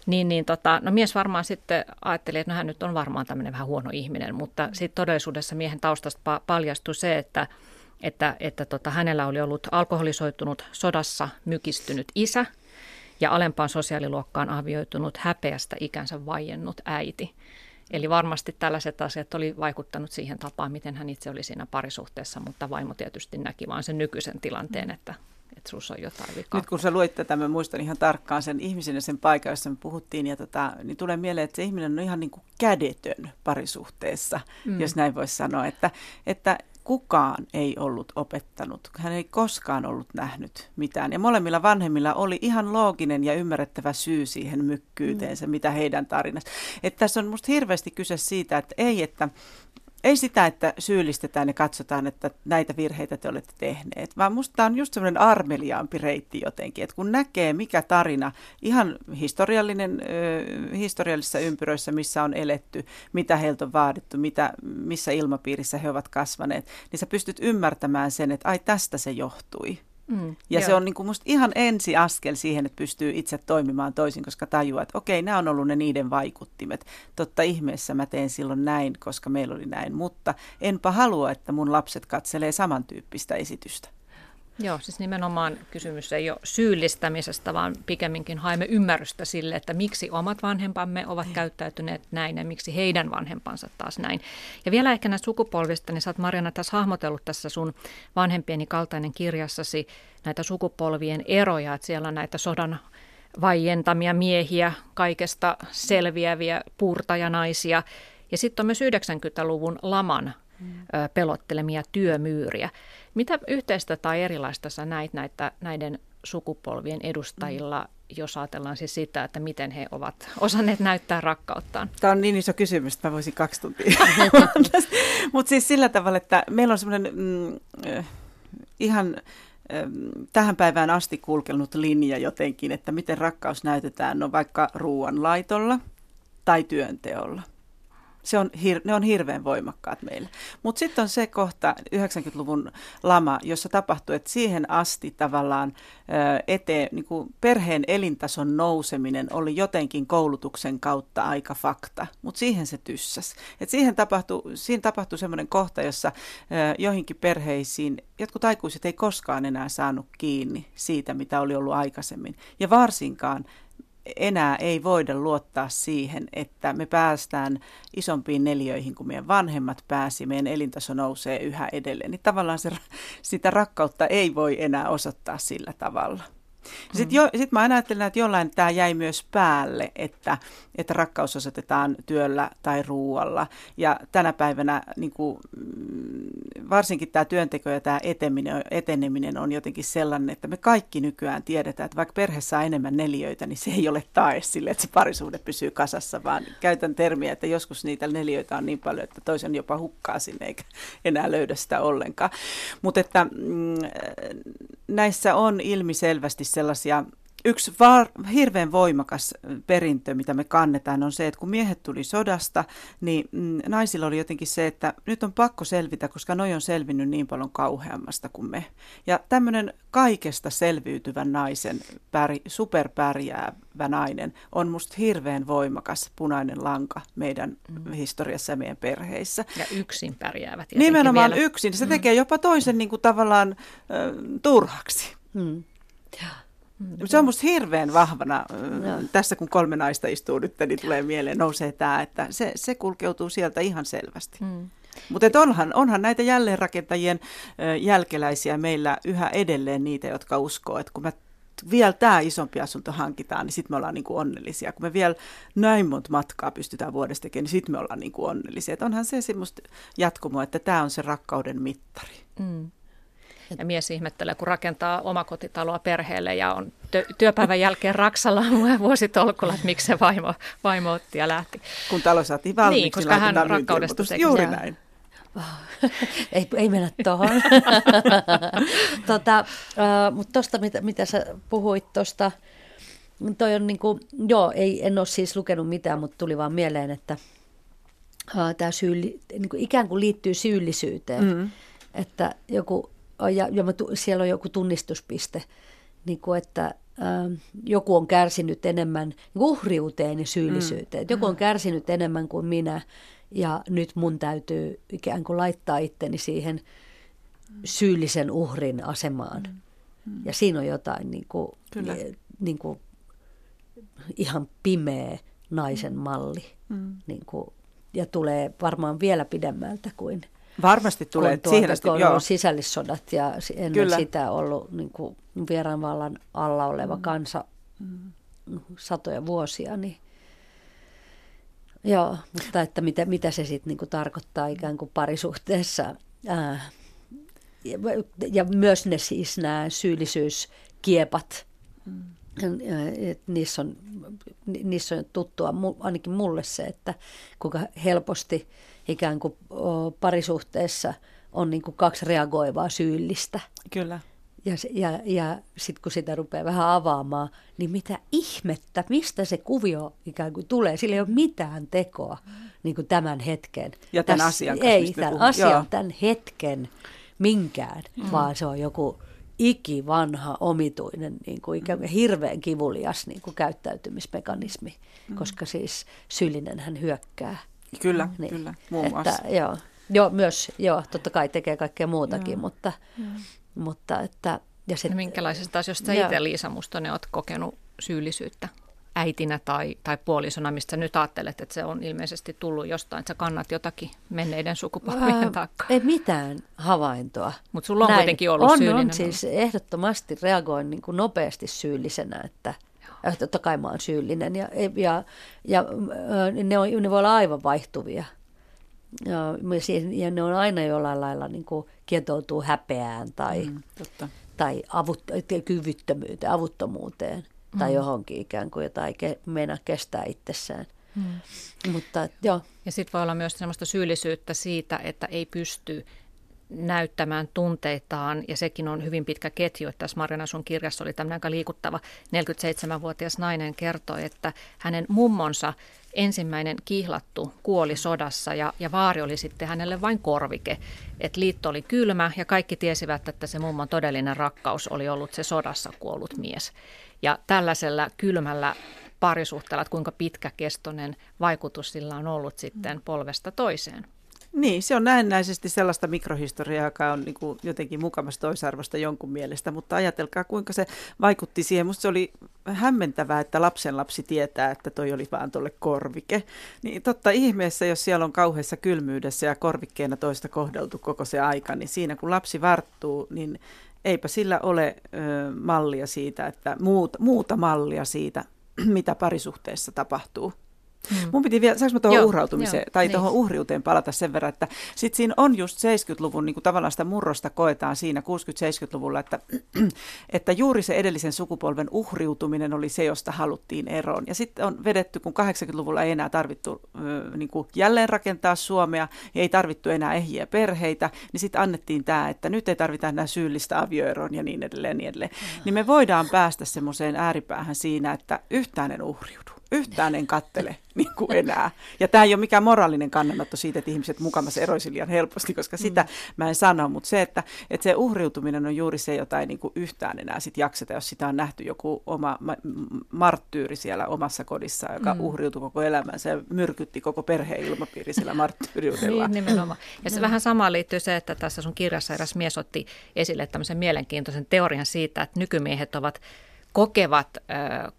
niin, niin tota, no mies varmaan sitten ajatteli, että no hän nyt on varmaan tämmöinen vähän huono ihminen, mutta sitten todellisuudessa miehen taustasta paljastui se, että, että, että tota, hänellä oli ollut alkoholisoitunut sodassa mykistynyt isä – ja alempaan sosiaaliluokkaan avioitunut häpeästä ikänsä vaiennut äiti. Eli varmasti tällaiset asiat oli vaikuttanut siihen tapaan, miten hän itse oli siinä parisuhteessa, mutta vaimo tietysti näki vain sen nykyisen tilanteen, että, että sinussa on jotain vikaa. Nyt kun sä luit tätä, mä muistan ihan tarkkaan sen ihmisen ja sen paikan, jossa me puhuttiin, ja tota, niin tulee mieleen, että se ihminen on ihan niin kuin kädetön parisuhteessa, mm. jos näin voisi sanoa, että, että kukaan ei ollut opettanut. Hän ei koskaan ollut nähnyt mitään. Ja molemmilla vanhemmilla oli ihan looginen ja ymmärrettävä syy siihen mykkyyteensä, mm. mitä heidän tarinassa. Että tässä on musta hirveästi kyse siitä, että ei, että ei sitä, että syyllistetään ja katsotaan, että näitä virheitä te olette tehneet, vaan musta on just semmoinen armeliaampi reitti jotenkin, että kun näkee mikä tarina, ihan historiallinen, ö, historiallisissa ympyröissä, missä on eletty, mitä heiltä on vaadittu, mitä, missä ilmapiirissä he ovat kasvaneet, niin sä pystyt ymmärtämään sen, että ai tästä se johtui. Mm, ja joo. se on niin kuin musta ihan ensi askel siihen, että pystyy itse toimimaan toisin, koska tajuaa, että okei, nämä on ollut ne niiden vaikuttimet. Totta ihmeessä mä teen silloin näin, koska meillä oli näin, mutta enpä halua, että mun lapset katselee samantyyppistä esitystä. Joo, siis nimenomaan kysymys ei ole syyllistämisestä, vaan pikemminkin haemme ymmärrystä sille, että miksi omat vanhempamme ovat käyttäytyneet näin ja miksi heidän vanhempansa taas näin. Ja vielä ehkä näistä sukupolvista, niin sä oot Marjana tässä hahmotellut tässä sun vanhempieni kaltainen kirjassasi näitä sukupolvien eroja, että siellä on näitä sodan vaientamia miehiä, kaikesta selviäviä puurtajanaisia. Ja sitten on myös 90-luvun laman pelottelemia työmyyriä. Mitä yhteistä tai erilaista sä näit näitä, näiden sukupolvien edustajilla, mm. jos ajatellaan siis sitä, että miten he ovat osanneet näyttää rakkauttaan? Tämä on niin iso kysymys, että mä voisin kaksi tuntia. Mutta siis sillä tavalla, että meillä on semmoinen mm, äh, ihan äh, tähän päivään asti kulkenut linja jotenkin, että miten rakkaus näytetään, no vaikka ruoanlaitolla tai työnteolla – se on, ne on hirveän voimakkaat meille. Mutta sitten on se kohta 90-luvun lama, jossa tapahtui, että siihen asti tavallaan eteen, niin kuin perheen elintason nouseminen oli jotenkin koulutuksen kautta aika fakta, mutta siihen se tyssäs. Et siihen tapahtui, siinä tapahtui semmoinen kohta, jossa joihinkin perheisiin jotkut aikuiset ei koskaan enää saanut kiinni siitä, mitä oli ollut aikaisemmin. Ja varsinkaan enää ei voida luottaa siihen, että me päästään isompiin neljöihin kuin meidän vanhemmat pääsi, meidän elintaso nousee yhä edelleen. Niin tavallaan se, sitä rakkautta ei voi enää osoittaa sillä tavalla. Sitten mm. sit mä ajattelen, että jollain tämä jäi myös päälle, että, että rakkaus osoitetaan työllä tai ruualla. Ja tänä päivänä niin kuin, mm, varsinkin tämä työnteko ja tämä eteneminen, eteneminen on jotenkin sellainen, että me kaikki nykyään tiedetään, että vaikka perheessä on enemmän neliöitä, niin se ei ole tae sille, että se parisuhde pysyy kasassa, vaan käytän termiä, että joskus niitä neliöitä on niin paljon, että toisen jopa hukkaa sinne eikä enää löydä sitä ollenkaan. Mutta että mm, näissä on ilmiselvästi sellaisia yksi var, hirveän voimakas perintö, mitä me kannetaan, on se, että kun miehet tuli sodasta, niin mm, naisilla oli jotenkin se, että nyt on pakko selvitä, koska noi on selvinnyt niin paljon kauheammasta kuin me. Ja tämmöinen kaikesta selviytyvän naisen, superpärjäävä nainen, on musta hirveän voimakas punainen lanka meidän mm. historiassa ja meidän perheissä. Ja yksin pärjäävät. Nimenomaan vielä. yksin. Se mm. tekee jopa toisen niin kuin tavallaan äh, turhaksi. Mm. Ja. Se on musta hirveän vahvana. No. Tässä kun kolme naista istuu nyt, niin tulee mieleen, nousee tämä, että se, se kulkeutuu sieltä ihan selvästi. Mm. Mutta onhan, onhan näitä jälleenrakentajien jälkeläisiä meillä yhä edelleen niitä, jotka uskoo, että kun mä vielä tämä isompi asunto hankitaan, niin sitten me ollaan niinku onnellisia. Kun me vielä näin monta matkaa pystytään vuodesta tekemään, niin sitten me ollaan niinku onnellisia. Et onhan se semmoista jatkumoa, että tämä on se rakkauden mittari. Mm. Ja mies ihmettelee, kun rakentaa omakotitaloa perheelle ja on tö- työpäivän jälkeen Raksalla vuositolkulla, että miksi se vaimo, vaimo otti ja lähti. Kun talo saatiin valmiiksi, niin, koska hän rakkaudesta teki. Juuri ja. näin. ei, ei mennä tuohon. tota, uh, Mutta tuosta, mitä, mitä sä puhuit tuosta, toi on niin kuin, joo, ei, en ole siis lukenut mitään, mutta tuli vaan mieleen, että tämä syyli, niin kuin ikään kuin liittyy syyllisyyteen. Mm. Että joku, ja, ja siellä on joku tunnistuspiste, niin kuin että uh, joku on kärsinyt enemmän niin uhriuteen ja syyllisyyteen. Mm. Joku on kärsinyt enemmän kuin minä ja nyt mun täytyy ikään kuin laittaa itteni siihen syyllisen uhrin asemaan. Mm. Mm. Ja siinä on jotain niin kuin, niin kuin, ihan pimeä naisen mm. malli. Mm. Niin kuin, ja tulee varmaan vielä pidemmältä kuin Varmasti tulee. Kun tuota, asti, kun joo. sisällissodat ja ennen Kyllä. sitä ollut niin kuin vieraanvallan alla oleva mm. kansa mm. satoja vuosia, niin Joo, mutta että mitä, mitä se sitten niinku tarkoittaa ikään kuin parisuhteessa. Ää, ja, ja myös ne siis nämä syyllisyyskiepat, mm. niissä, on, niissä on tuttua ainakin mulle se, että kuinka helposti ikään kuin parisuhteessa on niin kuin kaksi reagoivaa syyllistä. Kyllä. Ja, ja, ja sitten kun sitä rupeaa vähän avaamaan, niin mitä ihmettä, mistä se kuvio ikään kuin tulee? Sillä ei ole mitään tekoa niin kuin tämän hetken. Ja tämän Täs, asian kanssa, Ei, tämän asian, Joo. tämän hetken minkään, mm. vaan se on joku ikivanha, omituinen, niin kuin ikään kuin hirveän kivulias niin kuin käyttäytymismekanismi, mm. koska siis syyllinen hän hyökkää. Kyllä, niin, kyllä, muun muassa. Että, joo, joo, myös, joo, totta kai tekee kaikkea muutakin, joo. mutta... Joo mutta että, ja sit, no minkälaisista asioista itse Liisa Mustonen olet kokenut syyllisyyttä äitinä tai, tai puolisona, mistä nyt ajattelet, että se on ilmeisesti tullut jostain, että sä kannat jotakin menneiden sukupolvien taakkaa? Ei mitään havaintoa. Mutta sulla on Näin. kuitenkin ollut on, syyllinen. On, siis ehdottomasti reagoin niin kuin nopeasti syyllisenä, että ja totta kai mä oon syyllinen ja, ja, ja ne, on, ne voi olla aivan vaihtuvia. Ja, ja ne on aina jollain lailla niin kuin kietoutuu häpeään tai, mm, totta. tai avut, kyvyttömyyteen, avuttomuuteen mm. tai johonkin ikään kuin jotain ke, mennä kestää itsessään. Mm. Mutta, joo. Ja sitten voi olla myös sellaista syyllisyyttä siitä, että ei pysty näyttämään tunteitaan, ja sekin on hyvin pitkä ketju, että tässä Marjana sun kirjassa oli tämmöinen aika liikuttava 47-vuotias nainen kertoi, että hänen mummonsa ensimmäinen kihlattu kuoli sodassa ja, ja vaari oli sitten hänelle vain korvike. Et liitto oli kylmä ja kaikki tiesivät, että se mummon todellinen rakkaus oli ollut se sodassa kuollut mies. Ja tällaisella kylmällä parisuhteella, että kuinka pitkäkestoinen vaikutus sillä on ollut sitten polvesta toiseen. Niin, se on näennäisesti sellaista mikrohistoriaa, joka on niin kuin jotenkin mukavasti toisarvosta jonkun mielestä, mutta ajatelkaa kuinka se vaikutti siihen. Musta se oli hämmentävää, että lapsen lapsi tietää, että toi oli vaan tuolle korvike. Niin totta ihmeessä, jos siellä on kauheassa kylmyydessä ja korvikkeena toista kohdeltu koko se aika, niin siinä kun lapsi varttuu, niin eipä sillä ole ö, mallia siitä, että muuta, muuta mallia siitä, mitä parisuhteessa tapahtuu. Mm. Mun piti vielä, saanko mä tuohon uhrautumiseen joo, tai niin. tuohon uhriuteen palata sen verran, että sit siinä on just 70-luvun niin kuin tavallaan sitä murrosta koetaan siinä 60-70-luvulla, että, että juuri se edellisen sukupolven uhriutuminen oli se, josta haluttiin eroon. Ja sitten on vedetty, kun 80-luvulla ei enää tarvittu niin kuin jälleen rakentaa Suomea ja ei tarvittu enää ehjiä perheitä, niin sitten annettiin tämä, että nyt ei tarvita enää syyllistä avioeroon ja niin edelleen. Niin, edelleen. Mm. niin me voidaan päästä semmoiseen ääripäähän siinä, että yhtään en uhriudu yhtään en kattele niin kuin enää. Ja tämä ei ole mikään moraalinen kannanotto siitä, että ihmiset mukamassa eroisi liian helposti, koska sitä mm. mä en sano, mutta se, että, että se uhriutuminen on juuri se, jota ei niin kuin yhtään enää sit jakseta, jos sitä on nähty joku oma ma- marttyyri siellä omassa kodissa, joka mm. uhriutui koko elämänsä ja myrkytti koko perheen ilmapiiri sillä marttyyriudella. niin, nimenomaan. Ja se mm. vähän sama liittyy se, että tässä sun kirjassa eräs mies otti esille tämmöisen mielenkiintoisen teorian siitä, että nykymiehet ovat kokevat äh,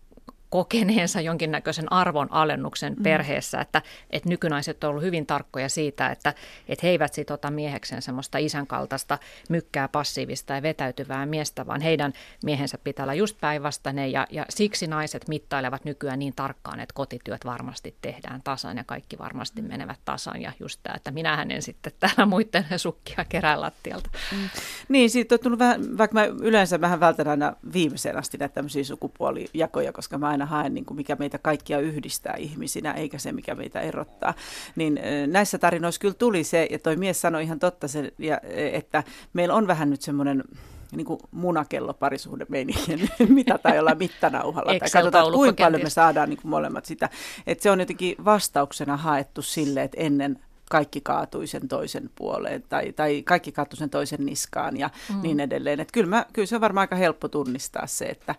kokeneensa jonkinnäköisen arvon alennuksen mm. perheessä, että, että nykynaiset on ollut hyvin tarkkoja siitä, että, että he eivät sit ota miehekseen semmoista isän kaltaista mykkää passiivista ja vetäytyvää miestä, vaan heidän miehensä pitää olla just päinvastainen ja, ja siksi naiset mittailevat nykyään niin tarkkaan, että kotityöt varmasti tehdään tasan ja kaikki varmasti mm. menevät tasan ja just tämä, että minä hänen sitten täällä muiden sukkia kerään lattialta. Mm. Niin, siitä on tullut vähän, vaikka mä yleensä vähän vältän aina viimeiseen asti näitä tämmöisiä sukupuolijakoja, koska mä aina haen, niin kuin mikä meitä kaikkia yhdistää ihmisinä, eikä se, mikä meitä erottaa. Niin näissä tarinoissa kyllä tuli se, ja toi mies sanoi ihan totta, se, ja, että meillä on vähän nyt semmoinen niin kuin munakello parisuhde mitä tai jollain mittanauhalla. tai katsotaan, kuinka paljon me saadaan niin kuin molemmat sitä. Että se on jotenkin vastauksena haettu sille, että ennen kaikki kaatui sen toisen puoleen tai, tai kaikki kaatui sen toisen niskaan ja mm. niin edelleen. Että kyllä, mä, kyllä se on varmaan aika helppo tunnistaa se, että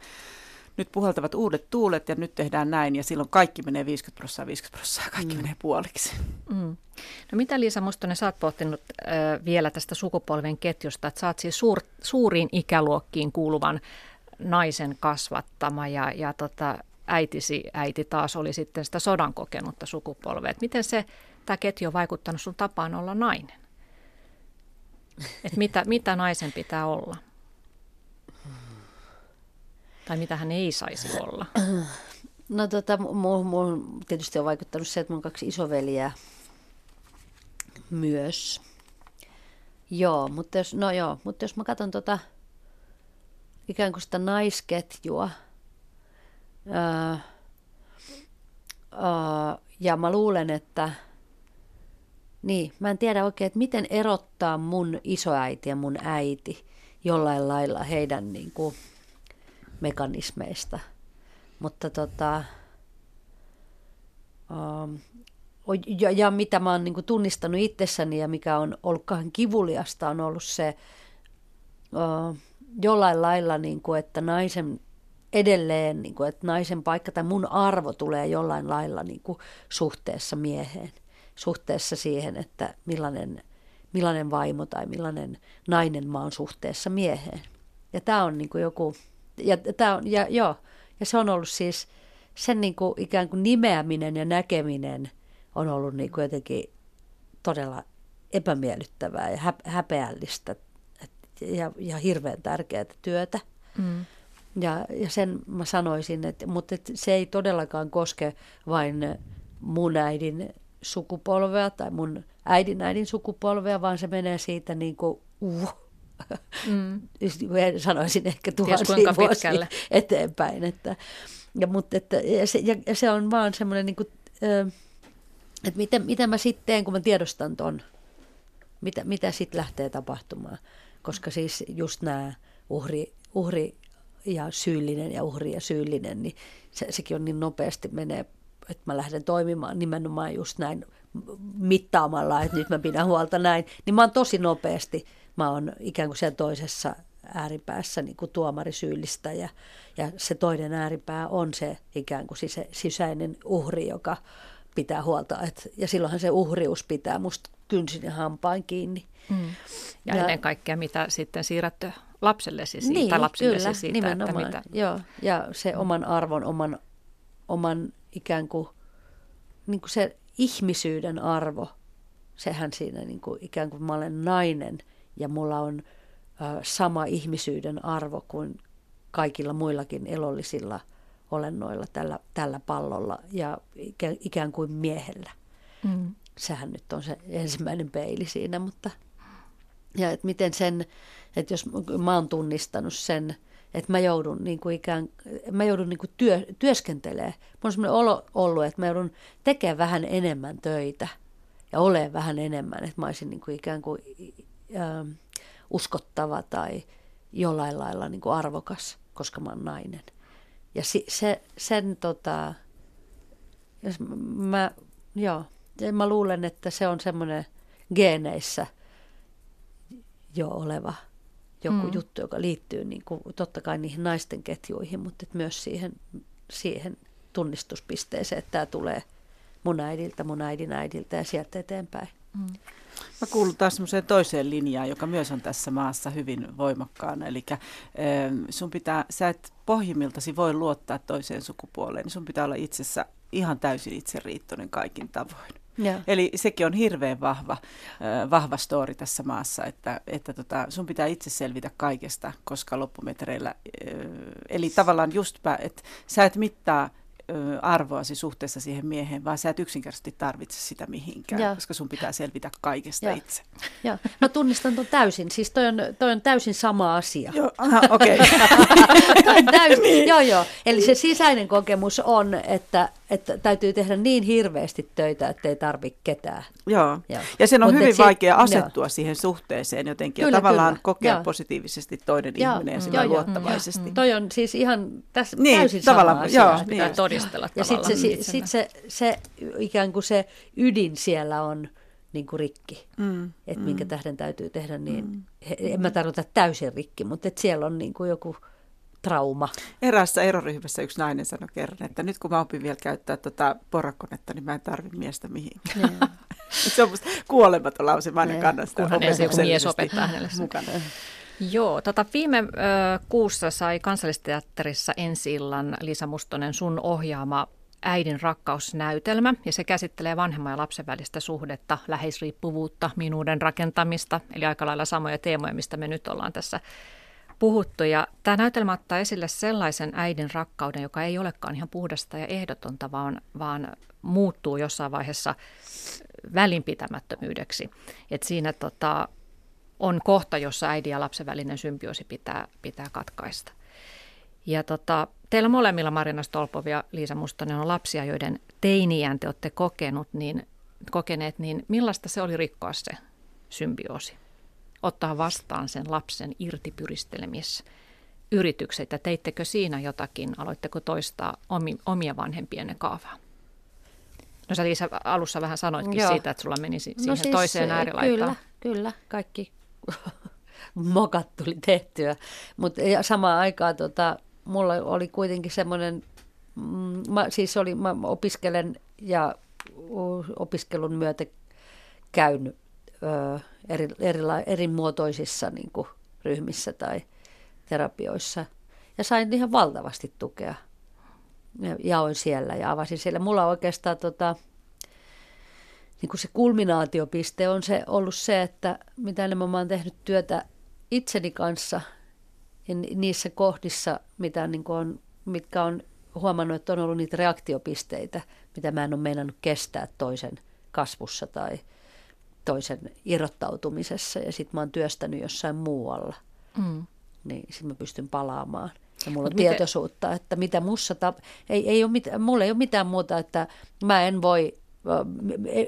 nyt puhaltavat uudet tuulet ja nyt tehdään näin ja silloin kaikki menee 50 prosenttia, 50 prosenttia, kaikki mm. menee puoliksi. Mm. No mitä Liisa Mustonen, sä oot pohtinut äh, vielä tästä sukupolven ketjusta, että sä oot siis suur, suuriin ikäluokkiin kuuluvan naisen kasvattama ja, ja tota, äitisi äiti taas oli sitten sitä sodan kokenutta sukupolvea. Et miten se, tämä ketju on vaikuttanut sun tapaan olla nainen? Et mitä, mitä naisen pitää olla? Tai mitä hän ei saisi olla? No tota, mulla tietysti on vaikuttanut se, että mun kaksi isoveliä myös. Joo, mutta jos, no joo, mutta jos mä katson tota ikään kuin sitä naisketjua, ää, ää, ja mä luulen, että niin, mä en tiedä oikein, että miten erottaa mun isoäiti ja mun äiti jollain lailla heidän niin kuin, mekanismeista. Mutta tota, um, ja, ja mitä mä oon niin tunnistanut itsessäni ja mikä on ollut kahden kivuliasta on ollut se uh, jollain lailla, niin kuin, että naisen edelleen, niin kuin, että naisen paikka tai mun arvo tulee jollain lailla niin kuin, suhteessa mieheen. Suhteessa siihen, että millainen, millainen vaimo tai millainen nainen mä oon suhteessa mieheen. Ja tämä on niin kuin joku ja, tää on, ja, joo, ja se on ollut siis sen niin kuin ikään kuin nimeäminen ja näkeminen on ollut niin kuin jotenkin todella epämiellyttävää ja häpeällistä ja, ja hirveän tärkeää työtä. Mm. Ja, ja sen mä sanoisin, että, mutta että se ei todellakaan koske vain mun äidin sukupolvea tai mun äidin äidin sukupolvea, vaan se menee siitä niin kuin, uh, Mm. Sanoisin ehkä tuhansia vuosia eteenpäin. Että, ja, mutta että, ja, se, ja se on vaan semmoinen, niin kuin, että miten, miten mä sitten teen, kun mä tiedostan ton, mitä, mitä sitten lähtee tapahtumaan. Koska siis just nämä uhri, uhri ja syyllinen ja uhri ja syyllinen, niin se, sekin on niin nopeasti menee, että mä lähden toimimaan nimenomaan just näin mittaamalla, että nyt mä pidän huolta näin, niin mä oon tosi nopeasti – mä oon ikään kuin siellä toisessa ääripäässä niin kuin tuomari syyllistä ja, ja se toinen ääripää on se ikään kuin se sisäinen uhri, joka pitää huolta. Et, ja silloinhan se uhrius pitää musta kynsin ja hampain kiinni. Mm. Ja, ja ennen kaikkea mitä sitten siirrät lapsellesi siitä, niin, lapsellesi kyllä, siitä, nimenomaan, että mitä... Joo, ja se oman arvon, oman, oman ikään kuin, niin kuin se ihmisyyden arvo, sehän siinä niin kuin, ikään kuin mä olen nainen – ja mulla on sama ihmisyyden arvo kuin kaikilla muillakin elollisilla olennoilla tällä, tällä pallolla ja ikään kuin miehellä. Mm. Sehän nyt on se ensimmäinen peili siinä, mutta ja että miten sen, että jos mä oon tunnistanut sen, että mä joudun, niin kuin ikään, mä joudun niin kuin työ, työskentelemään. Mulla on sellainen olo ollut, että mä joudun tekemään vähän enemmän töitä ja olemaan vähän enemmän, että mä olisin niin kuin ikään kuin ä, uskottava tai jollain lailla niin kuin arvokas, koska mä oon nainen. Ja si, se, sen tota, jos mä, joo, mä luulen, että se on semmoinen geeneissä jo oleva joku mm. juttu, joka liittyy niin kuin, totta kai niihin naisten ketjuihin, mutta myös siihen, siihen tunnistuspisteeseen, että tämä tulee mun äidiltä, mun äidin äidiltä ja sieltä eteenpäin. Mm. Mä kuulun taas semmoiseen toiseen linjaan, joka myös on tässä maassa hyvin voimakkaana. Eli sun pitää, sä et pohjimmiltasi voi luottaa toiseen sukupuoleen, niin sun pitää olla itsessä ihan täysin itseriittoinen kaikin tavoin. Ja. Eli sekin on hirveän vahva, vahva story tässä maassa, että, että tota, sun pitää itse selvitä kaikesta, koska loppumetreillä, eli tavallaan just, että sä et mittaa arvoasi suhteessa siihen mieheen, vaan sä et yksinkertaisesti tarvitse sitä mihinkään, ja. koska sun pitää selvitä kaikesta ja. itse. Ja. No tunnistan tuon täysin, siis toi on, toi on täysin sama asia. Joo, okei. Okay. täysin, niin. joo joo, eli se sisäinen kokemus on, että, että täytyy tehdä niin hirveästi töitä, että ei tarvitse ketään. Joo, joo. ja sen on Mut hyvin vaikea si- asettua joo. siihen suhteeseen jotenkin kyllä, ja tavallaan kyllä. kokea joo. positiivisesti toinen joo. ihminen ja sitä luottavaisesti. Mm. Toi on siis ihan tässä niin, täysin sama asia. Joo, niin todistella Ja sitten se, sit se, se, ikään kuin se ydin siellä on niin kuin rikki, mm, että mm. minkä tähden täytyy tehdä niin. Mm, en mä tarkoita täysin rikki, mutta että siellä on niin kuin joku trauma. Eräässä eroryhmässä yksi nainen sanoi kerran, että nyt kun mä opin vielä käyttää tota porakonetta, niin mä en tarvi miestä mihinkään. se on musta kuolematon lause, mä aina kannan sitä mies opettaa hänelle mukana. Joo, tota viime ö, kuussa sai kansallisteatterissa ensi illan Liisa Mustonen sun ohjaama Äidin rakkausnäytelmä, ja se käsittelee vanhemman ja lapsen välistä suhdetta, läheisriippuvuutta, minuuden rakentamista, eli aika lailla samoja teemoja, mistä me nyt ollaan tässä puhuttu. Ja tämä näytelmä ottaa esille sellaisen äidin rakkauden, joka ei olekaan ihan puhdasta ja ehdotonta, vaan, vaan muuttuu jossain vaiheessa välinpitämättömyydeksi. Et siinä tota, on kohta, jossa äidin ja lapsen välinen symbioosi pitää, pitää katkaista. Ja tota, teillä molemmilla Marina Stolpov ja Liisa Mustonen on lapsia, joiden teiniään te olette kokenut, niin, kokeneet, niin millaista se oli rikkoa se symbioosi? Ottaa vastaan sen lapsen irtipyristelemis yritykset ja teittekö siinä jotakin, aloitteko toistaa omi, omia vanhempienne kaavaa? No sä Liisa alussa vähän sanoitkin Joo. siitä, että sulla meni si- no siihen siis, toiseen äärilaitaan. Kyllä, kyllä, kaikki mokat tuli tehtyä. Mutta samaan aikaan tota, mulla oli kuitenkin semmoinen, mm, siis oli, mä opiskelen ja opiskelun myötä käynyt eri, eri, eri muotoisissa niin kuin, ryhmissä tai terapioissa. Ja sain ihan valtavasti tukea. Ja jaoin siellä ja avasin siellä. Mulla oikeastaan tota, niin kuin se kulminaatiopiste on se, ollut se, että mitä enemmän mä oon tehnyt työtä itseni kanssa ja niissä kohdissa, mitä niin kuin on, mitkä on huomannut, että on ollut niitä reaktiopisteitä, mitä mä en ole meinannut kestää toisen kasvussa tai toisen irrottautumisessa ja sitten mä oon työstänyt jossain muualla, mm. niin sitten mä pystyn palaamaan. Ja mulla on miten... tietoisuutta, että mitä mussa tap- ei, ei ole mit- mulla ei ole mitään muuta, että mä en voi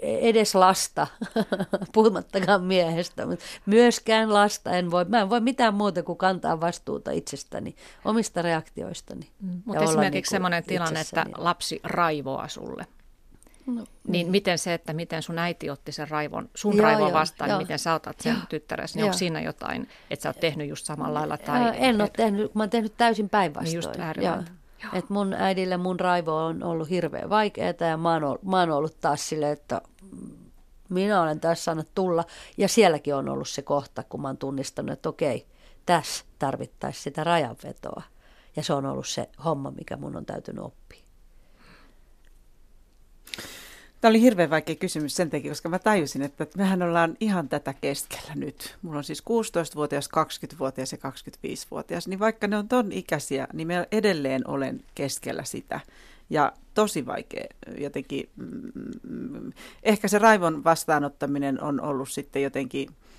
edes lasta, puhumattakaan miehestä, mutta myöskään lasta en voi. Mä en voi mitään muuta kuin kantaa vastuuta itsestäni, omista reaktioistani. Mm. Mutta esimerkiksi niin semmoinen tilanne, että lapsi raivoaa sulle. No, niin mm. miten se, että miten sun äiti otti sen raivon, sun joo, raivon vastaan, joo, niin miten sä otat sen tyttäresi, niin onko siinä jotain, että sä oot tehnyt just samalla lailla? Tai, en ole tehnyt, mä oon tehnyt täysin päinvastoin. Niin just et mun äidille mun raivo on ollut hirveän vaikeaa ja mä oon, ollut, mä oon ollut taas silleen, että minä olen tässä saanut tulla. Ja sielläkin on ollut se kohta, kun mä oon tunnistanut, että okei, tässä tarvittaisiin sitä rajanvetoa. Ja se on ollut se homma, mikä mun on täytynyt oppia. Tämä oli hirveän vaikea kysymys sen takia, koska mä tajusin, että mehän ollaan ihan tätä keskellä nyt. Mulla on siis 16-vuotias, 20-vuotias ja 25-vuotias, niin vaikka ne on ton ikäisiä, niin mä edelleen olen keskellä sitä. Ja tosi vaikea jotenkin, mm, ehkä se raivon vastaanottaminen on ollut sitten jotenkin Mm,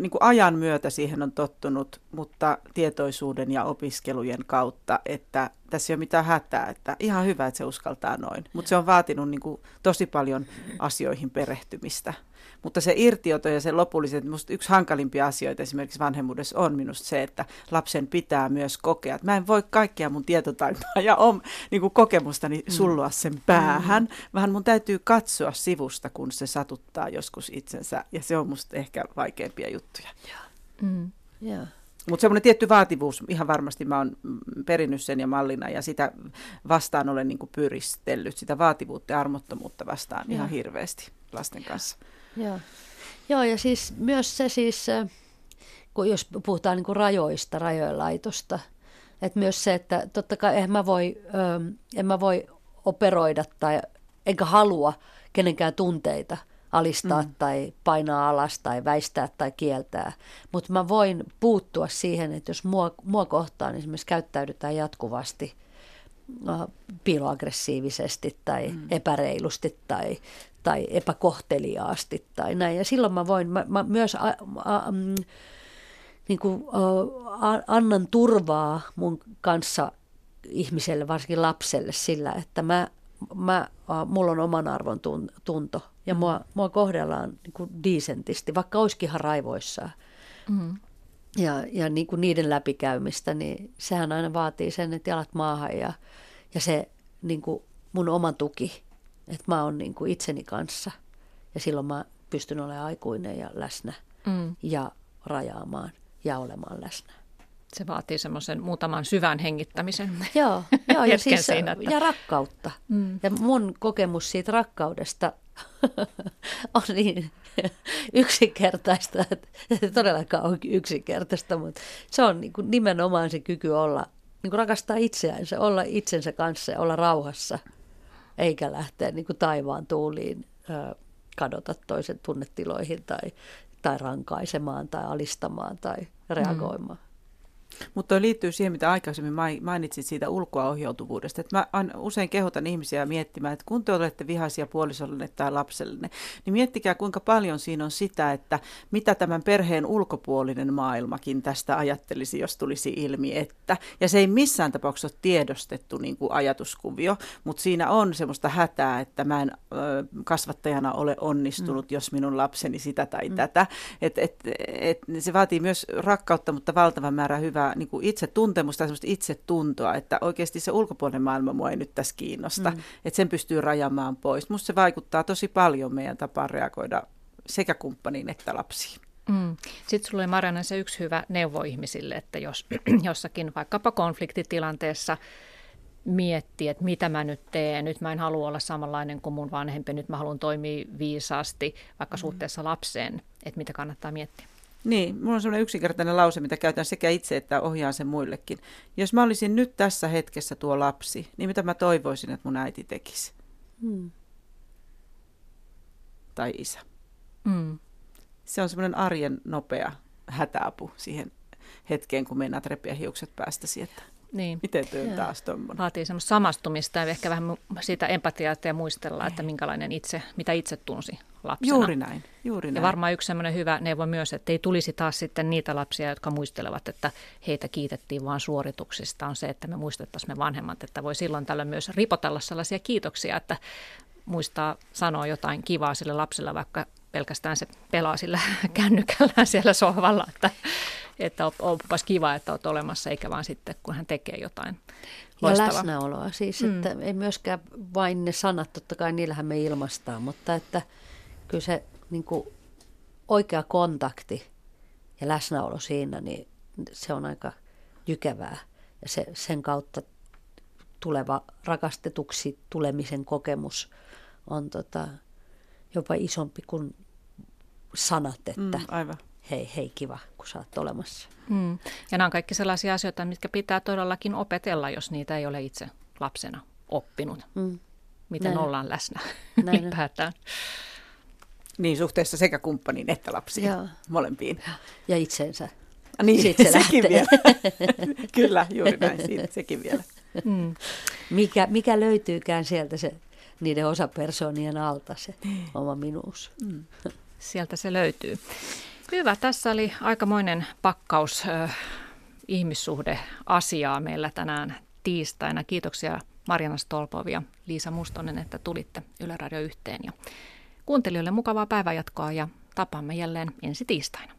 niin kuin ajan myötä siihen on tottunut, mutta tietoisuuden ja opiskelujen kautta, että tässä ei ole mitään hätää, että ihan hyvä, että se uskaltaa noin. Mutta se on vaatinut niin kuin tosi paljon asioihin perehtymistä. Mutta se irtioto ja se lopulliset, minusta yksi hankalimpia asioita esimerkiksi vanhemmuudessa on minusta se, että lapsen pitää myös kokea, että mä en voi kaikkia mun tietotaitoa ja om, niin kuin kokemustani mm. sullua sen päähän, mm. vaan mun täytyy katsoa sivusta, kun se satuttaa joskus itsensä ja se on musta ehkä vaikeimpia juttuja. Mm. Yeah. Mutta semmoinen tietty vaativuus, ihan varmasti mä oon perinnyt sen ja mallina ja sitä vastaan olen niin pyristellyt, sitä vaativuutta ja armottomuutta vastaan ja. ihan hirveästi lasten kanssa. Joo. Joo, ja siis myös se siis, kun jos puhutaan niin kuin rajoista, rajojen laitosta, että myös se, että totta kai en mä voi, en mä voi operoida tai enkä halua kenenkään tunteita alistaa mm. tai painaa alas tai väistää tai kieltää. Mutta mä voin puuttua siihen, että jos mua, mua kohtaan esimerkiksi käyttäydytään jatkuvasti piiloaggressiivisesti tai mm. epäreilusti tai, tai epäkohteliaasti tai näin. Ja silloin mä voin mä, mä myös a, a, mm, niin kuin, a, annan turvaa mun kanssa ihmiselle, varsinkin lapselle sillä, että mä, mä, a, mulla on oman arvon tunto ja mm. mua, mua kohdellaan niin kuin diisentisti, vaikka olisikin ihan raivoissaan. Mm. Ja, ja niin kuin niiden läpikäymistä, niin sehän aina vaatii sen, että jalat maahan ja, ja se niin kuin mun oma tuki että mä oon niin kuin itseni kanssa ja silloin mä pystyn olemaan aikuinen ja läsnä mm. ja rajaamaan ja olemaan läsnä. Se vaatii semmoisen muutaman syvän hengittämisen joo, joo, ja, siis, siinä, että... ja rakkautta. Mm. Ja mun kokemus siitä rakkaudesta on niin yksinkertaista, että se todellakaan on yksinkertaista, mutta se on niin kuin nimenomaan se kyky olla, niin kuin rakastaa itseänsä, olla itsensä kanssa ja olla rauhassa – eikä lähteä niin kuin taivaan tuuliin kadota toisen tunnetiloihin tai, tai rankaisemaan tai alistamaan tai reagoimaan. Mm. Mutta liittyy siihen, mitä aikaisemmin mainitsit siitä ulkoaohjautuvuudesta. Että mä usein kehotan ihmisiä miettimään, että kun te olette vihaisia puolisollenne tai lapsellenne, niin miettikää kuinka paljon siinä on sitä, että mitä tämän perheen ulkopuolinen maailmakin tästä ajattelisi, jos tulisi ilmi, että. Ja se ei missään tapauksessa ole tiedostettu niin kuin ajatuskuvio, mutta siinä on semmoista hätää, että mä en ö, kasvattajana ole onnistunut, mm. jos minun lapseni sitä tai mm. tätä. Et, et, et, se vaatii myös rakkautta, mutta valtavan määrä hyvää niin kuin itse tuntemusta, semmoista itsetuntoa, että oikeasti se ulkopuolinen maailma mua ei nyt tässä kiinnosta, mm. että sen pystyy rajamaan pois. Musta se vaikuttaa tosi paljon meidän tapaan reagoida sekä kumppaniin että lapsiin. Mm. Sitten sulla oli Marianne se yksi hyvä neuvo ihmisille, että jos jossakin vaikkapa konfliktitilanteessa miettii, että mitä mä nyt teen, nyt mä en halua olla samanlainen kuin mun vanhempi, nyt mä haluan toimia viisaasti vaikka mm. suhteessa lapseen, että mitä kannattaa miettiä. Niin, mulla on sellainen yksinkertainen lause, mitä käytän sekä itse että ohjaan sen muillekin. Jos mä olisin nyt tässä hetkessä tuo lapsi, niin mitä mä toivoisin, että mun äiti tekisi? Hmm. Tai isä. Hmm. Se on semmoinen arjen nopea hätäapu siihen hetkeen, kun meinaat repiä hiukset päästä sieltä. Niin. Miten työ taas tuommoinen? Vaatii semmoista samastumista ja ehkä vähän siitä empatiaa ja muistella, että minkälainen itse, mitä itse tunsi lapsena. Juuri näin, juuri näin. Ja varmaan yksi semmoinen hyvä neuvo myös, että ei tulisi taas sitten niitä lapsia, jotka muistelevat, että heitä kiitettiin vain suorituksista, on se, että me muistettaisiin me vanhemmat, että voi silloin tällöin myös ripotella sellaisia kiitoksia, että muistaa sanoa jotain kivaa sille lapselle, vaikka pelkästään se pelaa sillä kännykällä siellä sohvalla, että, että onpas kiva, että olet olemassa, eikä vaan sitten, kun hän tekee jotain loistavaa. Ja läsnäoloa siis, mm. että ei myöskään vain ne sanat, totta kai niillähän me ilmastaa, mutta että kyllä se niin kuin oikea kontakti ja läsnäolo siinä, niin se on aika jykevää. Ja se, sen kautta tuleva rakastetuksi tulemisen kokemus on tota, jopa isompi kuin sanat, että mm, aivan. Hei, hei kiva, kun sä oot olemassa. Mm. Ja nämä on kaikki sellaisia asioita, mitkä pitää todellakin opetella, jos niitä ei ole itse lapsena oppinut. Mm. Miten Näin. ollaan läsnä Näin. ylipäätään. Niin, suhteessa sekä kumppaniin että lapsiin, Joo. molempiin. Ja itsensä. Ah, niin, Siitä se sekin vielä. Kyllä, juuri näin, siitä, sekin vielä. Mm. Mikä, mikä löytyykään sieltä se niiden osapersonien alta se oma minuus. Mm. Sieltä se löytyy. Hyvä, tässä oli aikamoinen pakkaus äh, ihmissuhdeasiaa meillä tänään tiistaina. Kiitoksia Marjana Stolpov ja Liisa Mustonen, että tulitte Yle Radio yhteen. Ja kuuntelijoille mukavaa päivänjatkoa ja tapaamme jälleen ensi tiistaina.